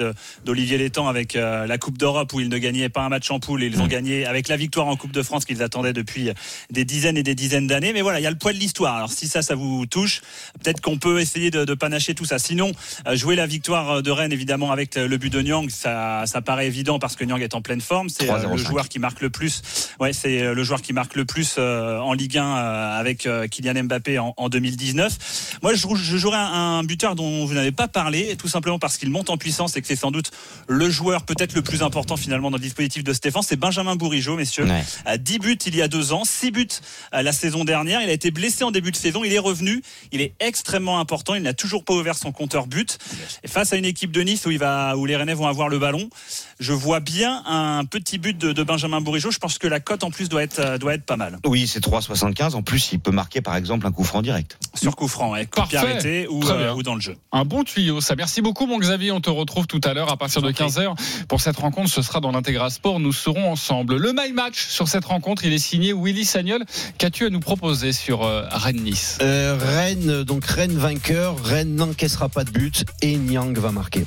d'Olivier Létang avec la Coupe d'Europe où ils ne gagnaient pas un match en poule et ils ont gagné avec la victoire en Coupe de France qu'ils attendaient depuis des dizaines et des dizaines d'années. Mais voilà, il y a le poids de l'histoire. Alors si ça, ça vous touche, peut-être qu'on peut essayer de, de panacher tout ça. Sinon, jouer la victoire de Rennes évidemment avec le but de Nyang, ça, ça paraît évident parce que Nyang est en pleine forme. C'est euh, le 3-0-5. joueur qui marque le plus. Ouais, c'est euh, le joueur qui marque le plus euh, en Ligue 1 euh, avec Kylian Mbappé en, en 2019. Moi, je, je jouerais un, un buteur dont vous n'avez pas parlé, tout simplement parce qu'il monte en puissance et que c'est sans doute le joueur peut-être le plus important finalement dans le dispositif de Stéphane. C'est Benjamin Bourigeau, messieurs. Ouais. À 10 buts il y a deux ans, 6 buts la saison dernière. Il a été blessé en début de saison, il est revenu. Il est extrêmement important. Il n'a toujours pas ouvert son compteur but. Et face à une équipe de Nice où, il va, où les Rennais vont avoir le ballon, je vois bien un petit but de, de Benjamin Bourigeau. Je pense que la cote en plus doit être, euh, doit être pas mal. Oui, c'est 3,75. En plus, il peut marquer par exemple un coup franc direct. Sur coup franc, ouais, coup arrêté ou, euh, ou dans le jeu. Un bon tuyau, ça. Merci beaucoup, mon Xavier. On te retrouve tout à l'heure à partir de 15h. Pour cette rencontre, ce sera dans l'Intégra Sport. Nous serons ensemble. Le My Match sur cette rencontre, il est signé Willy Sagnol. Qu'as-tu à nous proposer sur euh, Rennes-Nice Euh, Rennes, donc Rennes vainqueur, Rennes n'encaissera pas de but et Nyang va marquer.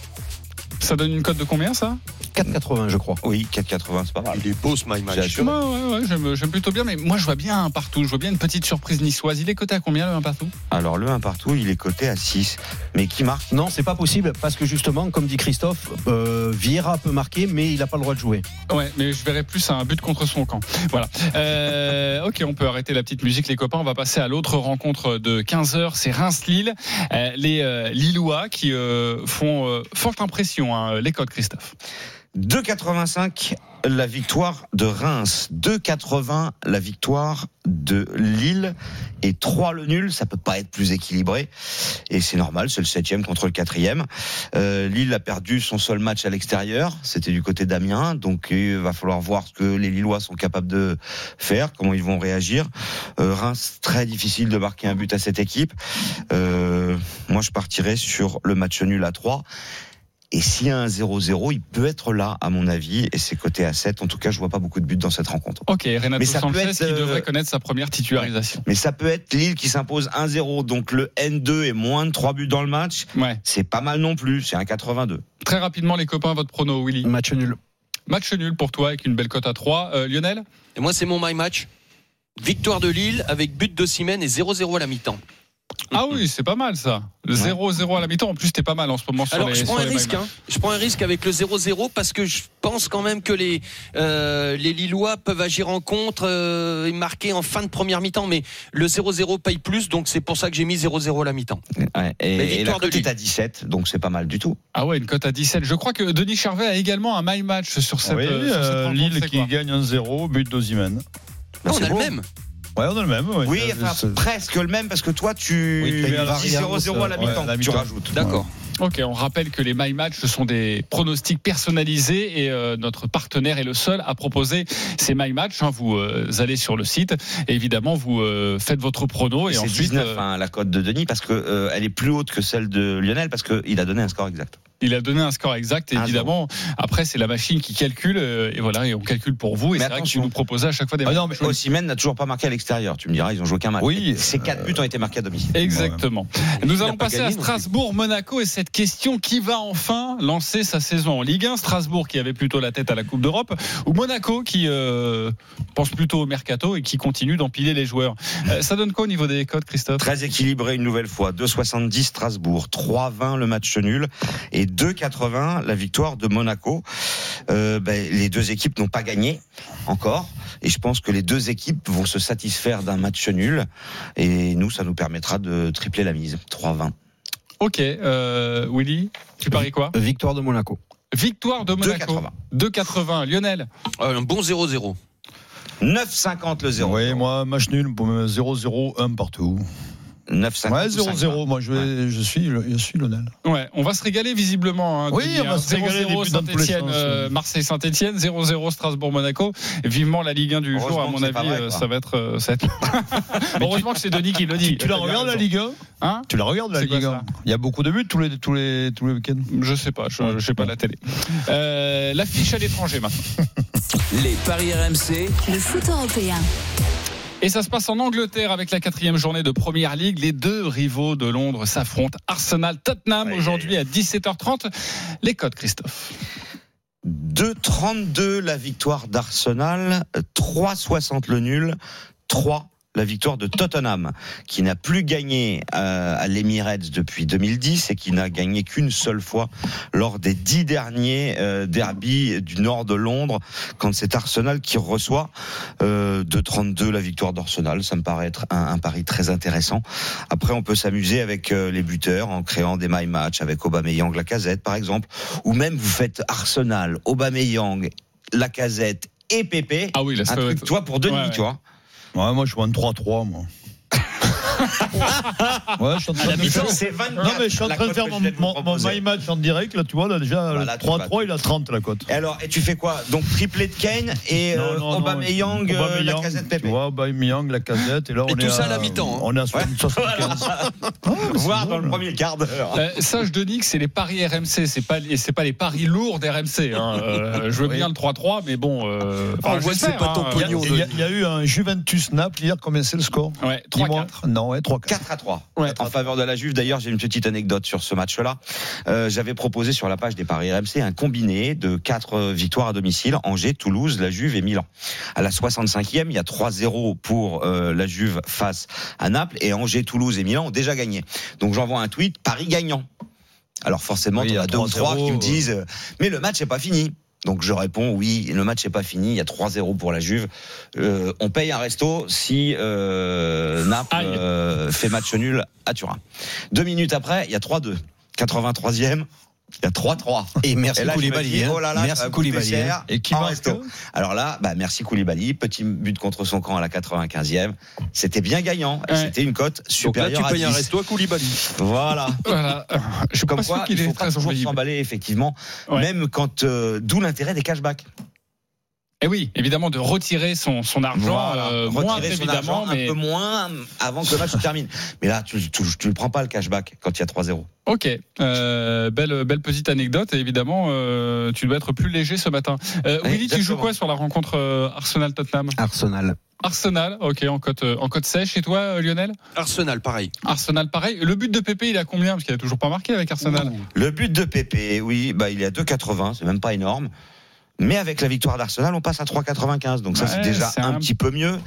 Ça donne une cote de combien, ça? 4,80 je crois. Oui, 4,80, c'est pas mal. Il est beau ce my match. J'ai Ouais, ouais, ouais, j'aime, plutôt bien, mais moi je vois bien un partout. Je vois bien une petite surprise niçoise. Il est coté à combien le un partout? Alors le 1 partout, il est coté à 6. Mais qui marque? Non, c'est pas possible parce que justement, comme dit Christophe, euh, Vieira peut marquer, mais il n'a pas le droit de jouer. Ouais, mais je verrais plus un but contre son camp. Voilà. Euh, ok, on peut arrêter la petite musique, les copains. On va passer à l'autre rencontre de 15h. C'est Reims-Lille. Euh, les euh, Lillois qui euh, font euh, forte impression, les codes, Christophe. 2,85 la victoire de Reims, 2,80 la victoire de Lille et 3 le nul. Ça peut pas être plus équilibré et c'est normal. C'est le septième contre le quatrième. Euh, Lille a perdu son seul match à l'extérieur. C'était du côté d'Amiens, donc il va falloir voir ce que les Lillois sont capables de faire, comment ils vont réagir. Euh, Reims très difficile de marquer un but à cette équipe. Euh, moi, je partirais sur le match nul à 3. Et s'il y a un 0-0, il peut être là, à mon avis, et c'est coté à 7. En tout cas, je vois pas beaucoup de buts dans cette rencontre. Ok, Renato Mais ça peut être, qui euh, devrait connaître sa première titularisation. Mais ça peut être Lille qui s'impose 1-0, donc le N2 est moins de 3 buts dans le match. Ouais. C'est pas mal non plus, c'est un 82. Très rapidement, les copains, votre prono, Willy. Match nul. Match nul pour toi avec une belle cote à 3. Euh, Lionel? Et moi, c'est mon my match. Victoire de Lille avec but de Simène et 0-0 à la mi-temps. Ah oui, c'est pas mal ça. 0-0 à la mi-temps. En plus, t'es pas mal en ce moment sur Alors, les je prends sur un risque. Hein. Je prends un risque avec le 0-0 parce que je pense quand même que les, euh, les Lillois peuvent agir en contre euh, et marquer en fin de première mi-temps. Mais le 0-0 paye plus, donc c'est pour ça que j'ai mis 0-0 à la mi-temps. Ouais, et, Mais et la cote est à 17, donc c'est pas mal du tout. Ah ouais, une cote à 17. Je crois que Denis Charvet a également un my match sur cette, oui, euh, sur cette euh, Lille qui gagne 1-0, but d'Ozimène. Non, on a beau. le même. Ouais, on a le même. ouais. Oui, enfin, c'est- presque le même, parce que toi, tu Oui, une 0-0 à la mi-temps, ouais, tu rajoutes. D'accord. Ok, on rappelle que les My Match, ce sont des pronostics personnalisés et euh, notre partenaire est le seul à proposer ces My Match. hein. Vous euh, allez sur le site et évidemment vous euh, faites votre prono et C'est ensuite 19 euh, hein, la cote de Denis parce que euh, elle est plus haute que celle de Lionel parce qu'il a donné un score exact. Il a donné un score exact. Et Un évidemment, après c'est la machine qui calcule euh, et voilà et on calcule pour vous. Et c'est vrai que tu nous proposais à chaque fois des Ah matchs. non, mais Osimhen n'a toujours pas marqué à l'extérieur. Tu me diras, ils ont joué qu'un match. Oui, Ces quatre buts ont été marqués à domicile. Exactement. Nous allons pas passer gagné à non plus. Strasbourg-Monaco et cette question qui va enfin lancer sa saison en Ligue 1 Strasbourg qui avait plutôt la tête à la Coupe d'Europe ou Monaco qui euh, pense plutôt au mercato et qui continue d'empiler les joueurs? Euh, ça donne quoi au niveau des codes, Christophe? Très équilibré une nouvelle fois. 2,70 Strasbourg, 3,20 le match nul et 2,80 la victoire de Monaco. Euh, ben, les deux équipes n'ont pas gagné encore et je pense que les deux équipes vont se satisfaire d'un match nul et nous, ça nous permettra de tripler la mise. 3,20. Ok, euh, Willy, tu paries quoi? Victoire de Monaco. Victoire de Monaco. 2,80. Lionel Euh, Un bon 0-0. 9,50 le 0. Oui, moi, match nul, pour me 0-0, 1 partout. 9,50. Ouais, ou 0-0, moi, je, vais- je suis, je suis Lionel. Ouais, on va se régaler visiblement. hein, Oui, Denis, on va hein. se régaler, 0-0 les buts dans tous les Saint-Etienne, sens, euh. Marseille-Saint-Etienne, 0-0 Strasbourg-Monaco. Vivement la Ligue 1 du jour, à mon avis, vrai, euh, ça va être. euh, ça va être- Heureusement que c'est Denis qui le dit. Tu la regardes la. Ligue 1 Hein? Tu la regardes la Ligue 1 ça? Il y a beaucoup de buts tous les, tous les, tous les week-ends. Je sais pas, je sais pas la télé. Euh, L'affiche à l'étranger maintenant. Les paris RMC, Le foot européen. Et ça se passe en Angleterre avec la quatrième journée de Première Ligue. Les deux rivaux de Londres s'affrontent. Arsenal-Tottenham aujourd'hui à 17h30. Les codes, Christophe. 2,32 la victoire d'Arsenal, 3,60 le nul, 3 la victoire de Tottenham, qui n'a plus gagné euh, à l'Emirates depuis 2010 et qui n'a gagné qu'une seule fois lors des dix derniers euh, derbies du nord de Londres, quand c'est Arsenal qui reçoit euh, 2,32 la victoire d'Arsenal. Ça me paraît être un, un pari très intéressant. Après, on peut s'amuser avec euh, les buteurs en créant des my match avec Aubameyang, Lacazette par exemple, ou même vous faites Arsenal, Aubameyang, Lacazette et Pépé. Ah oui, là, ça un truc, vois, pour Denis, Ouais, ouais. tu vois. Ouais, moi, je suis en 3-3, moi. ouais, je suis en train À la de mi-temps, faire- c'est 24. Non, mais je suis en la train de faire mon, de mon, mon my match en direct, là, tu vois, là, déjà, Voilà, le tu vas- 3-3, il a 30, la cote. Et alors, et tu fais quoi? Donc triplé de Kane et Non, euh, non, Aubameyang, euh, Aubameyang, Lacazette, Tu Pépé. vois, Aubameyang, la casette, et là, on Et est tout ça à la mi-temps, hein. On est à 75. Voir dans le premier quart d'heure. Euh, sache Denis que c'est les paris RMC, c'est pas les- c'est pas les paris lourds d'RMC. Hein. Euh, je veux bien le 3-3, mais bon. Ah, on voit que c'est pas ton hein. Il y, a, pognon. il y a- il y a eu un Juventus-Naples hier, combien c'est le score? Ouais, Dis-moi. 3-4. Non, ouais, 3-4. 4 à 3 Ouais. en faveur de la Juve. D'ailleurs, j'ai une petite anecdote sur ce match-là. Euh, J'avais proposé sur la page des paris RMC un combiné de quatre euh, victoires à domicile Angers, Toulouse, la Juve et Milan. À la 65e, il y a 3-0 pour euh, la Juve face à Naples et Angers, Toulouse et Milan ont déjà gagné. Donc j'envoie un tweet Paris gagnant. Alors forcément, il y a deux ou 3-0, trois qui me disent mais le match n'est pas fini. Donc je réponds oui, le match n'est pas fini, il y a 3-0 pour la Juve. Euh, on paye un resto si euh, Naples euh, fait match nul à Turin. Deux minutes après, il y a 3-2. 83e, il y a 3-3. Et merci Koulibaly. hein. oh là là, ça merci Koulibaly. hein. Et qui en marque resto. Alors là, bah, merci Koulibaly, petit but contre son camp à la 95e. C'était bien gagnant et Ouais. c'était une cote Donc là, supérieure tu payes un 10. resto à Koulibaly. Voilà. Voilà. Je suis Comme pas sûr quoi, qu'il il est faut pas très toujours s'emballer, effectivement, Ouais. même quand, euh, d'où l'intérêt des cashbacks. Et oui, évidemment, de retirer son, son argent, Voilà. euh, Retirer moins son évidemment, argent mais un peu moins avant que le match se termine. Mais là, tu, tu, tu le prends pas le cashback quand il y a 3-0. ok. Euh, belle, belle petite anecdote. Et évidemment, euh, tu dois être plus léger ce matin. Euh, Oui, Willy, tu joues quoi sur la rencontre euh, Arsenal-Tottenham? Arsenal. Arsenal, ok, en cote, en cote sèche. Et toi, Lionel? Arsenal, pareil. Arsenal, pareil. Le but de Pépé, il a combien? Parce qu'il a toujours pas marqué avec Arsenal. Le but de Pépé, oui, bah, il est à 2,80, c'est même pas énorme. Mais avec la victoire d'Arsenal, on passe à 3,95. Donc ça, c'est déjà un, un- petit peu mieux.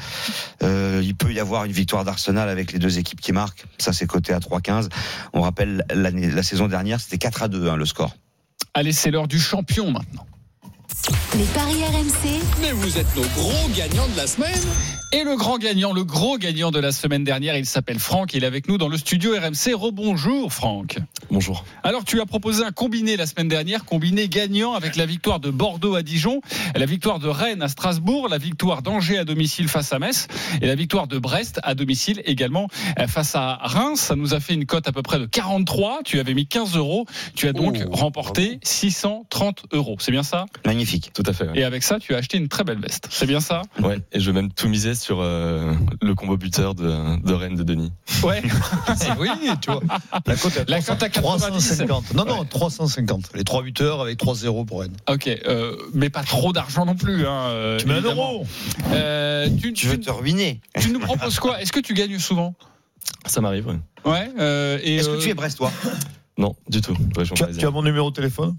Euh, il peut y avoir une victoire d'Arsenal avec les deux équipes qui marquent. Ça, c'est coté à 3,15. On rappelle, la saison dernière, c'était 4 à 2, hein, le score. Allez, c'est l'heure du champion maintenant. Les paris RMC. Mais vous êtes nos gros gagnants de la semaine. Et le grand gagnant, le gros gagnant de la semaine dernière, il s'appelle Franck. Il est avec nous dans le studio RMC. Rebonjour Franck. Bonjour. Alors tu as proposé un combiné la semaine dernière, combiné gagnant avec la victoire de Bordeaux à Dijon, la victoire de Rennes à Strasbourg, la victoire d'Angers à domicile face à Metz et la victoire de Brest à domicile également face à Reims. Ça nous a fait une cote à peu près de 43. Tu avais mis 15 euros. Tu as donc Oh, remporté 630 euros. C'est bien ça? Magnifique. Tout à fait. ouais. Et avec ça, tu as acheté une très belle veste. C'est bien ça? Ouais, et je vais même tout miser sur euh, le combo buteur de, de Rennes de Denis. Ouais. oui, tu vois. La cote à La cote à 90. 350. Non, non, 350. Les 3 buteurs avec 3-0 pour Rennes. Ok, euh, mais pas trop d'argent non plus. Hein, euh, Tu mets un euro. Euh, tu, Tu veux te ruiner tu nous proposes quoi? Est-ce que tu gagnes souvent? Ça m'arrive, ouais. Ouais. euh, et Est-ce euh, que tu es brestois? Non, du tout. Région Tu as, tu as mon numéro de téléphone?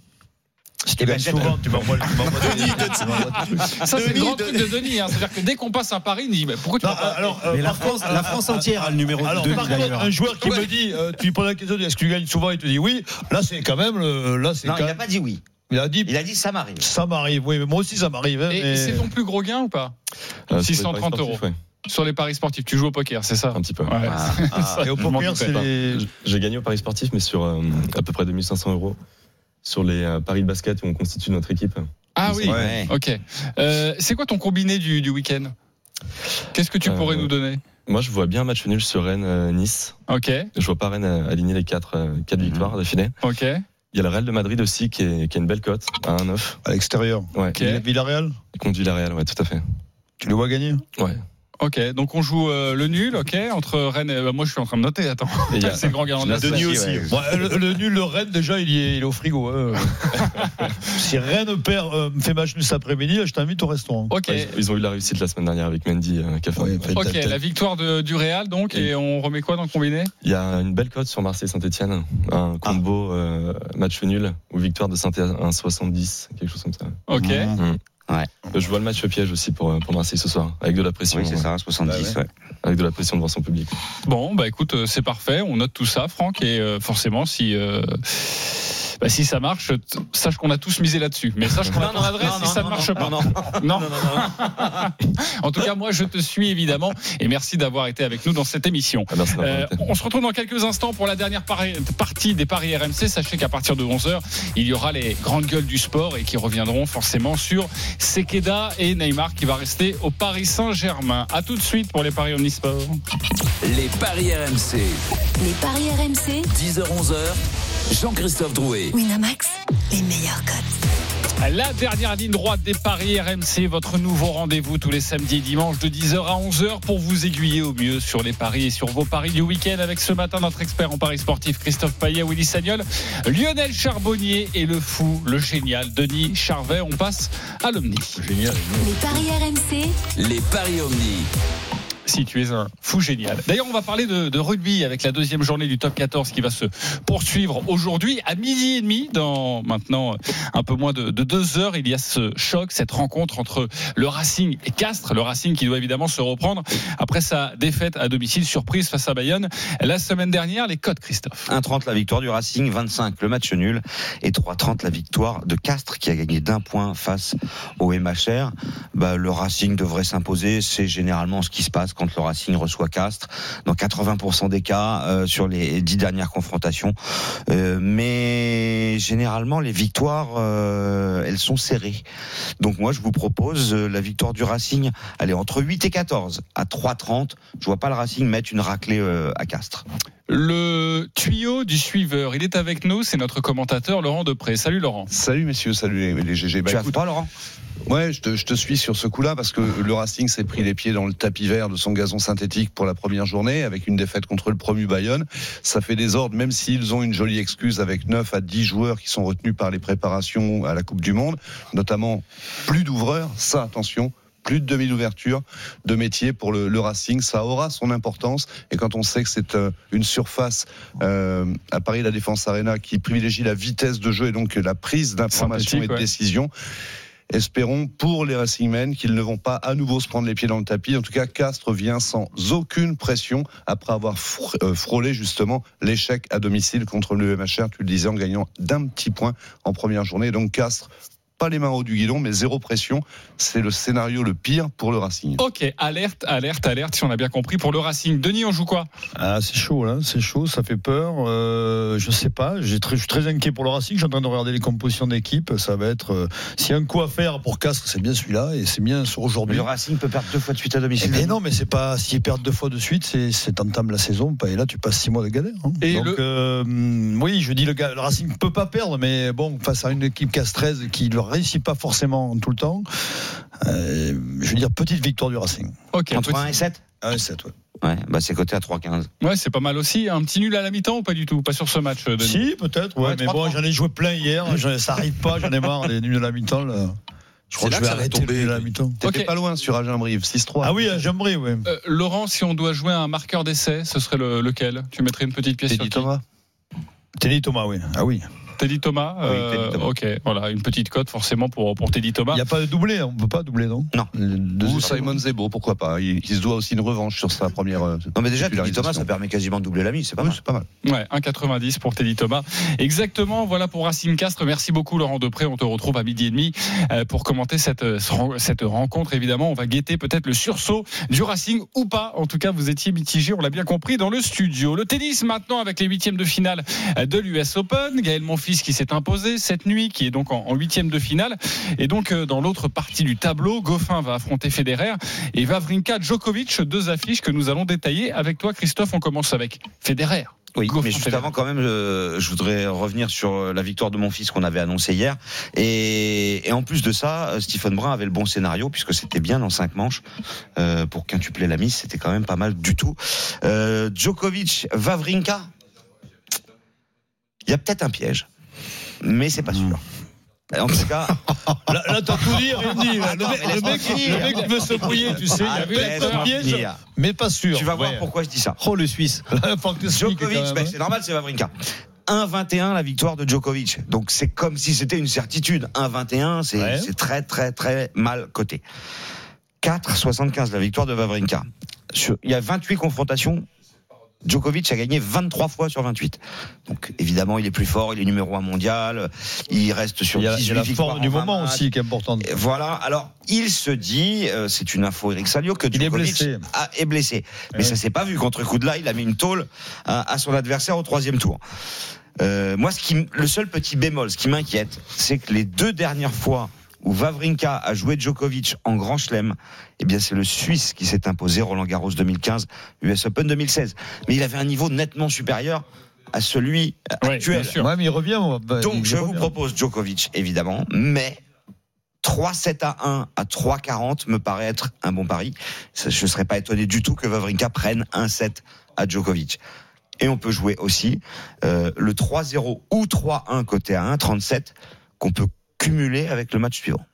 Si tu Eh ben, souvent, tu m'envoies trucs. Ça, c'est le grand truc de Denis. hein. C'est-à-dire que dès qu'on passe un pari, il dit mais Pourquoi tu pas alors, euh, Mais la par France, la France entière a le numéro Alors, de par Denis contre, d'ailleurs. un joueur qui Ouais. me dit, euh, tu lui poses la question, est-ce que tu gagnes souvent Il te dit oui. Là, c'est quand même, le- là, c'est Non, quand il n'a pas dit oui. Il a dit, Il a dit ça m'arrive. ça m'arrive. Oui, mais moi aussi, ça m'arrive. hein, Et mais- c'est ton plus gros gain ou pas Euh, sur les 630 paris sportifs, euros. ouais. Sur les paris sportifs, tu joues au poker, c'est ça Un petit peu. Ouais. Ah, ah. Et au poker, c'est pas. les. J'ai gagné au paris sportif, mais sur euh, à peu près 2500 euros. Sur les euh, paris de basket où on constitue notre équipe. Ah oui. Ouais. Ok. Euh, c'est quoi ton combiné du, du week-end? Qu'est-ce que tu Euh, pourrais nous donner? Moi, je vois bien un match nul sur Rennes-Nice. Ok. Je vois pas Rennes aligner les 4 quatre Mhm. victoires d'affilée. Ok. Il y a le Real de Madrid aussi qui, est, qui a une belle cote à 1,9. À l'extérieur. Ouais. Ok. Villa- Villarreal? Contre Villarreal, ouais, tout à fait. Tu le vois gagner? Ouais. Ok. Donc on joue euh, le nul, ok, entre Rennes. Et, bah, moi, je suis en train de noter. Attends. Et il y a- c'est le grand gagnant de la Denis aussi, ouais. Bon, le, le nul, le Rennes, déjà, il, est, il est au frigo. hein. si Rennes perd, euh, fait match nul cet après-midi, je t'invite au restaurant. Ok. Ouais, ils- Ils ont eu la réussite la semaine dernière avec Mendy euh, qui a fait un- Ouais. Ok, la victoire de, du Real donc et on remet quoi dans le combiné? Il y a une belle cote sur Marseille-Saint-Etienne, un combo euh, match nul ou victoire de Saint-Etienne à 1,70, quelque chose comme ça. Ok. Mmh. Je vois le match piège aussi pour, pour Marseille ce soir, avec de la pression, Oui, c'est ça, 70. Bah ouais. avec de la pression devant son public. Bon, bah écoute, euh, c'est parfait. On note tout ça, Franck, et euh, forcément, si euh, bah, si ça marche, sache qu'on a tous misé là-dessus. Mais sache qu'on a ton adresse si ça ne marche pas. Non, Non. en tout cas, moi, je te suis évidemment, et merci d'avoir été avec nous dans cette émission. Ah, merci Euh, on se retrouve dans quelques instants pour la dernière pari- partie des paris RMC. Sachez qu'à partir de 11h, il y aura les grandes gueules du sport et qui reviendront forcément sur Sekeda et Neymar qui va rester au Paris Saint-Germain. À tout de suite pour les paris omnisport. Les paris RMC. Les paris RMC. 10h-11h. Jean-Christophe Drouet. Winamax. Les meilleurs cotes. La dernière ligne droite des paris RMC, votre nouveau rendez-vous tous les samedis et dimanches de 10h à 11h pour vous aiguiller au mieux sur les paris et sur vos paris du week-end avec ce matin notre expert en paris sportif Christophe Payet, Willy Sagnol, Lionel Charbonnier et le fou, le génial Denis Charvet. On passe à l'Omni. Génial. Les paris RMC. Les paris Omni. Si tu es un fou génial. D'ailleurs, on va parler de, rugby avec la deuxième journée du top 14 qui va se poursuivre aujourd'hui à midi et demi. Dans maintenant un peu moins de, de deux heures, il y a ce choc, cette rencontre entre le Racing et Castres. Le Racing qui doit évidemment se reprendre après sa défaite à domicile surprise face à Bayonne la semaine dernière. Les codes, Christophe. 1,30 la victoire du Racing, 25 le match nul et 3,30 la victoire de Castres qui a gagné d'un point face au MHR. Bah, le Racing devrait s'imposer, c'est généralement ce qui se passe quand le Racing reçoit Castres dans 80% des cas euh, sur les dix dernières confrontations. Euh, mais généralement les victoires euh, elles sont serrées. Donc moi je vous propose euh, la victoire du Racing, elle est entre 8 et 14 à 3,30. Je vois pas le Racing mettre une raclée euh, à Castres. Le tuyau du suiveur, il est avec nous, c'est notre commentateur Laurent Depré. Salut Laurent. Salut messieurs, salut les, les GG. Bah, tu as froid Laurent? Ouais, je te, je te suis sur ce coup-là parce que le Racing s'est pris les pieds dans le tapis vert de son gazon synthétique pour la première journée avec une défaite contre le promu Bayonne. Ça fait des ordres, même s'ils ont une jolie excuse avec 9 à 10 joueurs qui sont retenus par les préparations à la Coupe du Monde, notamment plus d'ouvreurs, ça attention, plus de 2000 ouvertures de métier pour le, le Racing. Ça aura son importance. Et quand on sait que c'est euh, une surface euh, à Paris, la Défense Arena, qui privilégie la vitesse de jeu et donc la prise d'information et de ouais. décision, espérons pour les Racingmen qu'ils ne vont pas à nouveau se prendre les pieds dans le tapis. En tout cas, Castres vient sans aucune pression après avoir euh, frôlé justement l'échec à domicile contre le MHR, tu le disais, en gagnant d'un petit point en première journée. Donc Castres pas les mains au du guidon, mais zéro pression. C'est le scénario le pire pour le Racing. Ok, alerte, alerte, alerte, si on a bien compris pour le Racing. Denis, on joue quoi? Ah, c'est chaud, là. C'est chaud, ça fait peur. Euh, je sais pas. Très- Je suis très inquiet pour le Racing. Je suis en train de regarder les compositions d'équipe. Ça va être. euh, S'il y a un coup à faire pour Castres, c'est bien celui-là. Et c'est bien sur Mais aujourd'hui. le Racing peut perdre deux fois de suite à Eh domicile. ben non, mais c'est pas. S'ils perdent deux fois de suite, c'est t'entames la saison. Et là, tu passes six mois de galère. hein. Et Donc, le- euh, oui, je dis le, le Racing peut pas perdre, mais bon, face à une équipe castraise qui ne réussit pas forcément tout le temps, euh, je veux dire petite victoire du Racing. Ok, Entre petit- 1 et 7 1 7, ouais. Ouais, bah c'est coté à 3,15. ouais, c'est pas mal aussi. Un petit nul à la mi-temps ou pas du tout? Pas sur ce match, euh, Denis? Si, peut-être, ouais, Ouais, mais 3-3. bon, j'en ai joué plein hier. j'en- Ça arrive pas, j'en ai marre des nuls à la mi-temps. Là. Je crois que je vais arrêter tomber. la mi-temps. T'étais Ok. pas loin sur Agen-Brive, 6-3. Ah oui, j'aimerais, oui. Euh, Laurent, si on doit jouer un marqueur d'essai, ce serait le- lequel? Tu mettrais une petite pièce sur Teddy qui? Thomas. Teddy Thomas, oui. Ah oui. Teddy Thomas, Oui, euh, Teddy Thomas. Ok, voilà, une petite cote forcément pour, pour Teddy Thomas. Il n'y a pas de doublé, on ne peut pas doubler, non? Non. Ou. Simon Zebo, pourquoi pas. Il, il se doit aussi une revanche sur sa première. euh, Non, mais déjà, Teddy. Thomas, ça permet quasiment de doubler la mise. C'est pas Oui, mal. pas mal. Ouais, 1,90 pour Teddy Thomas. Exactement, voilà pour Racing Castres. Merci beaucoup Laurent Depré. On te retrouve à midi et demi euh, pour commenter cette, euh, cette rencontre. Évidemment, on va guetter peut-être le sursaut du Racing ou pas. En tout cas, vous étiez mitigé, on l'a bien compris, dans le studio. Le tennis maintenant avec les huitièmes de finale euh, de l'US Open. Gaël Monfils qui s'est imposé cette nuit, qui est donc en en huitième de finale. Et donc, euh, dans l'autre partie du tableau, Goffin va affronter Federer et Vavrinka Djokovic, deux affiches que nous allons détailler avec toi, Christophe. On commence avec Federer. Oui, Goffin, mais juste avant, quand même, je voudrais revenir sur euh, la victoire de mon fils qu'on avait annoncé hier. Et, et en plus de ça, euh, Stephen Brun avait le bon scénario puisque c'était bien dans cinq manches euh, pour quintupler la mise. C'était quand même pas mal du tout. Euh, Djokovic, Vavrinka, il y a peut-être un piège, mais c'est pas sûr. En tout cas, Là, là, t'as tout dit. Le Attends, mec, le mec, le mec veut se mouiller, tu sais. Il y a piège, mais pas sûr. tu vas voir Ouais. pourquoi je dis ça. Oh, le Suisse. Djokovic, ben, hein. c'est normal, c'est Vavrinka. 1-21 la victoire de Djokovic. Donc c'est comme si c'était une certitude. 1-21, c'est Ouais. très très très mal coté. 4-75 la victoire de Vavrinka. Sur- il y a 28 confrontations. Djokovic a gagné 23 fois sur 28. Donc évidemment, il est plus fort, il est numéro 1 mondial, il reste sur Il y a, 18 il y a la forme du 20 moment aussi qui est importante. Et Voilà. Alors, il se dit, euh, c'est une info Eric Salio, que Il est Djokovic blessé. a- est blessé. Mais Ouais. ça s'est pas vu contre là. Il a mis une tôle à, à son adversaire au troisième tour. Euh, moi, ce qui, le seul petit bémol, ce qui m'inquiète, c'est que les deux dernières fois où Vavrinka a joué Djokovic en Grand Chelem, eh bien, c'est le Suisse qui s'est imposé Roland Garros 2015, US Open 2016. Mais il avait un niveau nettement supérieur à celui Ouais, actuel. bien sûr. Ouais, mais il revient. bah, Donc, il je vous propose Djokovic, évidemment, mais 3-7 à 1 à 3-40 me paraît être un bon pari. Je ne serais pas étonné du tout que Vavrinka prenne un 7 à Djokovic. Et on peut jouer aussi euh, le 3-0 ou 3-1 côté à 1, 37, qu'on peut cumuler avec le match suivant.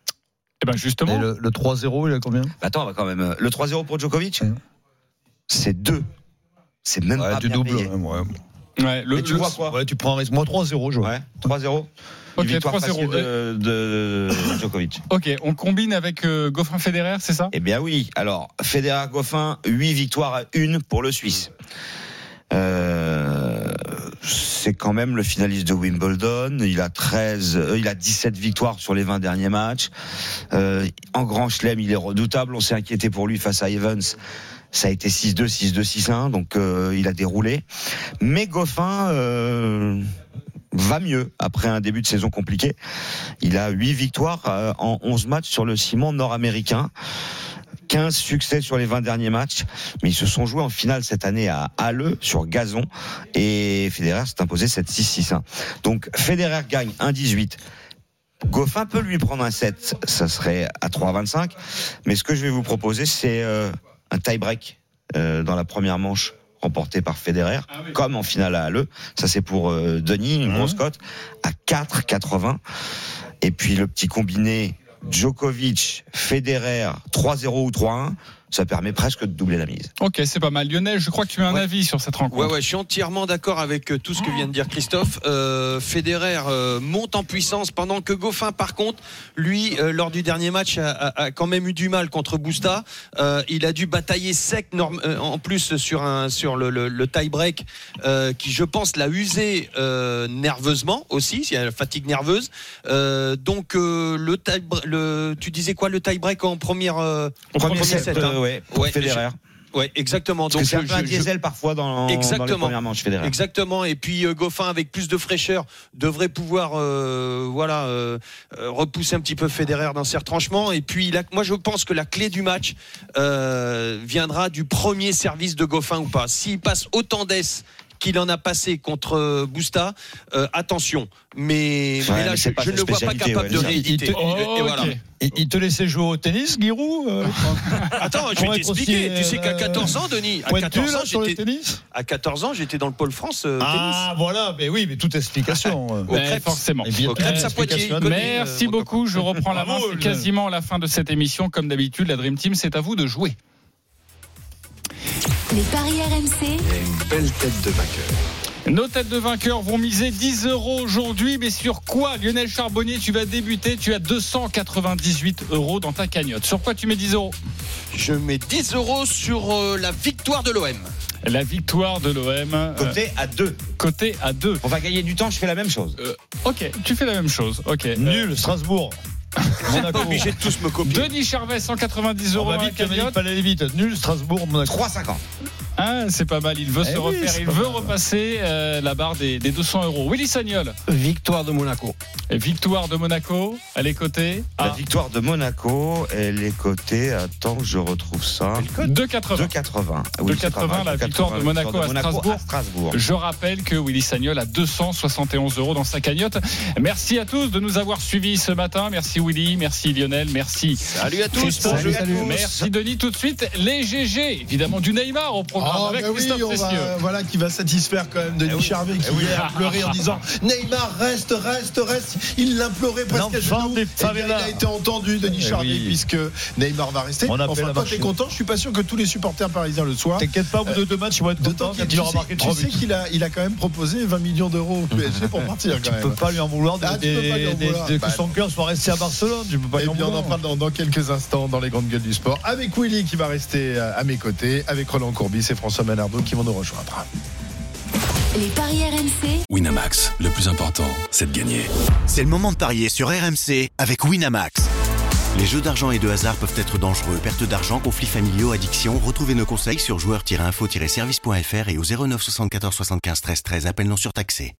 Et ben justement, Et le, le 3-0, il a combien? Attends, on va quand même. euh, Le 3-0 pour Djokovic, c'est 2. C'est même Ouais, pas bien doubles. payé. ouais, le, tu le- vois quoi? Ouais, tu prends un risque. Moi, 3-0, je vois. Ouais, 3-0. Ok, Une victoire 3-0. facile de, de Djokovic. Ok, on combine avec euh, Goffin Federer, c'est ça? Eh bien oui. Alors, Federer Goffin, 8 victoires à 1 pour le Suisse. Euh, c'est quand même le finaliste de Wimbledon. Il a 13, euh, 17 victoires sur les 20 derniers matchs. Euh, en Grand Chelem, il est redoutable. On s'est inquiété pour lui face à Evans. Ça a été 6-2, 6-2, 6-1. Donc, euh, il a déroulé. Mais Goffin, va mieux après un début de saison compliqué. Il a 8 victoires en 11 matchs sur le ciment nord-américain. 15 succès sur les 20 derniers matchs, mais ils se sont joués en finale cette année à Halle sur gazon et Federer s'est imposé 7-6-6-1. Donc Federer gagne 1-18. Goffin peut lui prendre un 7, ça serait à 3-25, mais ce que je vais vous proposer c'est euh, un tie-break euh, dans la première manche remporté par Federer, comme en finale à Halle. Ça c'est pour euh, Denis, une grosse cote à 4,80. Et puis le petit combiné Djokovic, Federer, 3-0 ou 3-1. Ça permet presque de doubler la mise. Ok, c'est pas mal. Lionel, je crois que tu as un Ouais. avis sur cette rencontre. Ouais, ouais, je suis entièrement d'accord avec euh, tout ce que vient de dire Christophe. Euh, Federer euh, monte en puissance pendant que Goffin, par contre, lui, euh, lors du dernier match, a, a- a quand même eu du mal contre Busta. Euh, il a dû batailler sec, norm- euh, en plus sur un sur le, le, le tie-break, euh, qui, je pense, l'a usé euh, nerveusement aussi. Il y a la fatigue nerveuse. Euh, donc euh, le tie, le, tu disais quoi, le tie-break en première, euh, Premier set, set, euh, hein. Ouais, Federer. Ouais, exactement. Que c'est un peu un je- diesel parfois dans, dans les Exactement. premières manches Federer. Exactement. Et puis euh, Goffin avec plus de fraîcheur devrait pouvoir, euh, voilà, euh, repousser un petit peu Federer dans ses retranchements. Et puis moi je pense que la clé du match viendra du premier service de Goffin ou pas. S'il passe autant d'ess qu'il en a passé contre euh, Busta, euh, attention. Mais, Ouais, mais là, mais je, ne le vois pas capable ouais, de ça. Il te, rééditer. Oh, Et voilà. ok. il- il te laissait jouer au tennis, Giroud euh, Attends, je vais t'expliquer. Tu sais qu'à euh, 14 ans, Denis, à pointu 14 ans, j'étais tennis à 14 ans, j'étais dans le pôle France euh, Ah, voilà, mais oui, mais toute explication. euh. Au Crêpes. forcément. Au Crêpes euh, Merci euh, beaucoup. Je reprends la main. C'est quasiment la fin de cette émission. Comme d'habitude, la Dream Team, c'est à vous de jouer. Les paris RMC, Une belle tête de vainqueur. Nos têtes de vainqueurs vont miser 10 euros aujourd'hui, mais sur quoi Lionel Charbonnier, tu vas débuter, tu as 298 euros dans ta cagnotte. Sur quoi tu mets 10 euros? Je mets 10 euros sur euh, la victoire de l'OM. La victoire de l'OM. euh, Côté à deux. côté à 2. On va gagner du temps, je fais la même chose. Ok, tu fais la même chose. Ok. Euh, Nul, Strasbourg. Monaco. Obligé de tous me copier. Denis Charvet, 190 On euros va dans la vite, il cagnotte. fallait aller vite. Nul, Strasbourg, Monaco. 3,50. Ah, c'est pas mal, il veut Eh se oui, refaire, il pas veut mal. repasser euh, la barre des, des 200 euros. Willy Sagnol, Victoire de Monaco. victoire de Monaco, elle est cotée La victoire de Monaco, elle est cotée. Attends que je retrouve ça. 2,80. 2,80. Oui, c'est pas 2,80, mal, la 2,80, victoire de Monaco à Strasbourg. à Strasbourg. Je rappelle que Willy Sagnol a 271 euros dans sa cagnotte. Merci à tous de nous avoir suivis ce matin. Merci Willy, merci Lionel, merci. Salut à tous. Salut, salut. Merci Denis. Tout de suite, les GG, évidemment du Neymar au programme Ah, avec bah oui, Christophe va- voilà qui va satisfaire quand même Denis Eh oui. Charvet qui Eh oui. hier a pleuré en disant Neymar reste reste reste il l'implorait presque à genoux Eh bien, il a été entendu Denis Eh Charvet oui. puisque Neymar va rester On enfin toi t'es content je suis pas sûr que tous les supporters parisiens le soient T'inquiète pas, au bout de deux matchs, ils vont être contents aura marqué tu sais qu'il a, il a quand même proposé 20 millions d'euros au PSG pour partir quand Tu même. peux pas lui en vouloir de- Ah, tu peux pas lui en vouloir. des- Bah, que son cœur soit resté à Barcelone. Tu peux pas Et en bien, on en parle dans, dans quelques instants dans les grandes gueules du sport avec Willy qui va rester à, à mes côtés, avec Roland Courbis et François Manardo qui vont nous rejoindre. les paris RMC, Winamax, le plus important, c'est de gagner. C'est le moment de parier sur RMC avec Winamax. Les jeux d'argent et de hasard peuvent être dangereux. Perte d'argent, conflits familiaux, addiction. Retrouvez nos conseils sur joueurs-info-service.fr et au 09 74 75 13 13. Appel non surtaxé.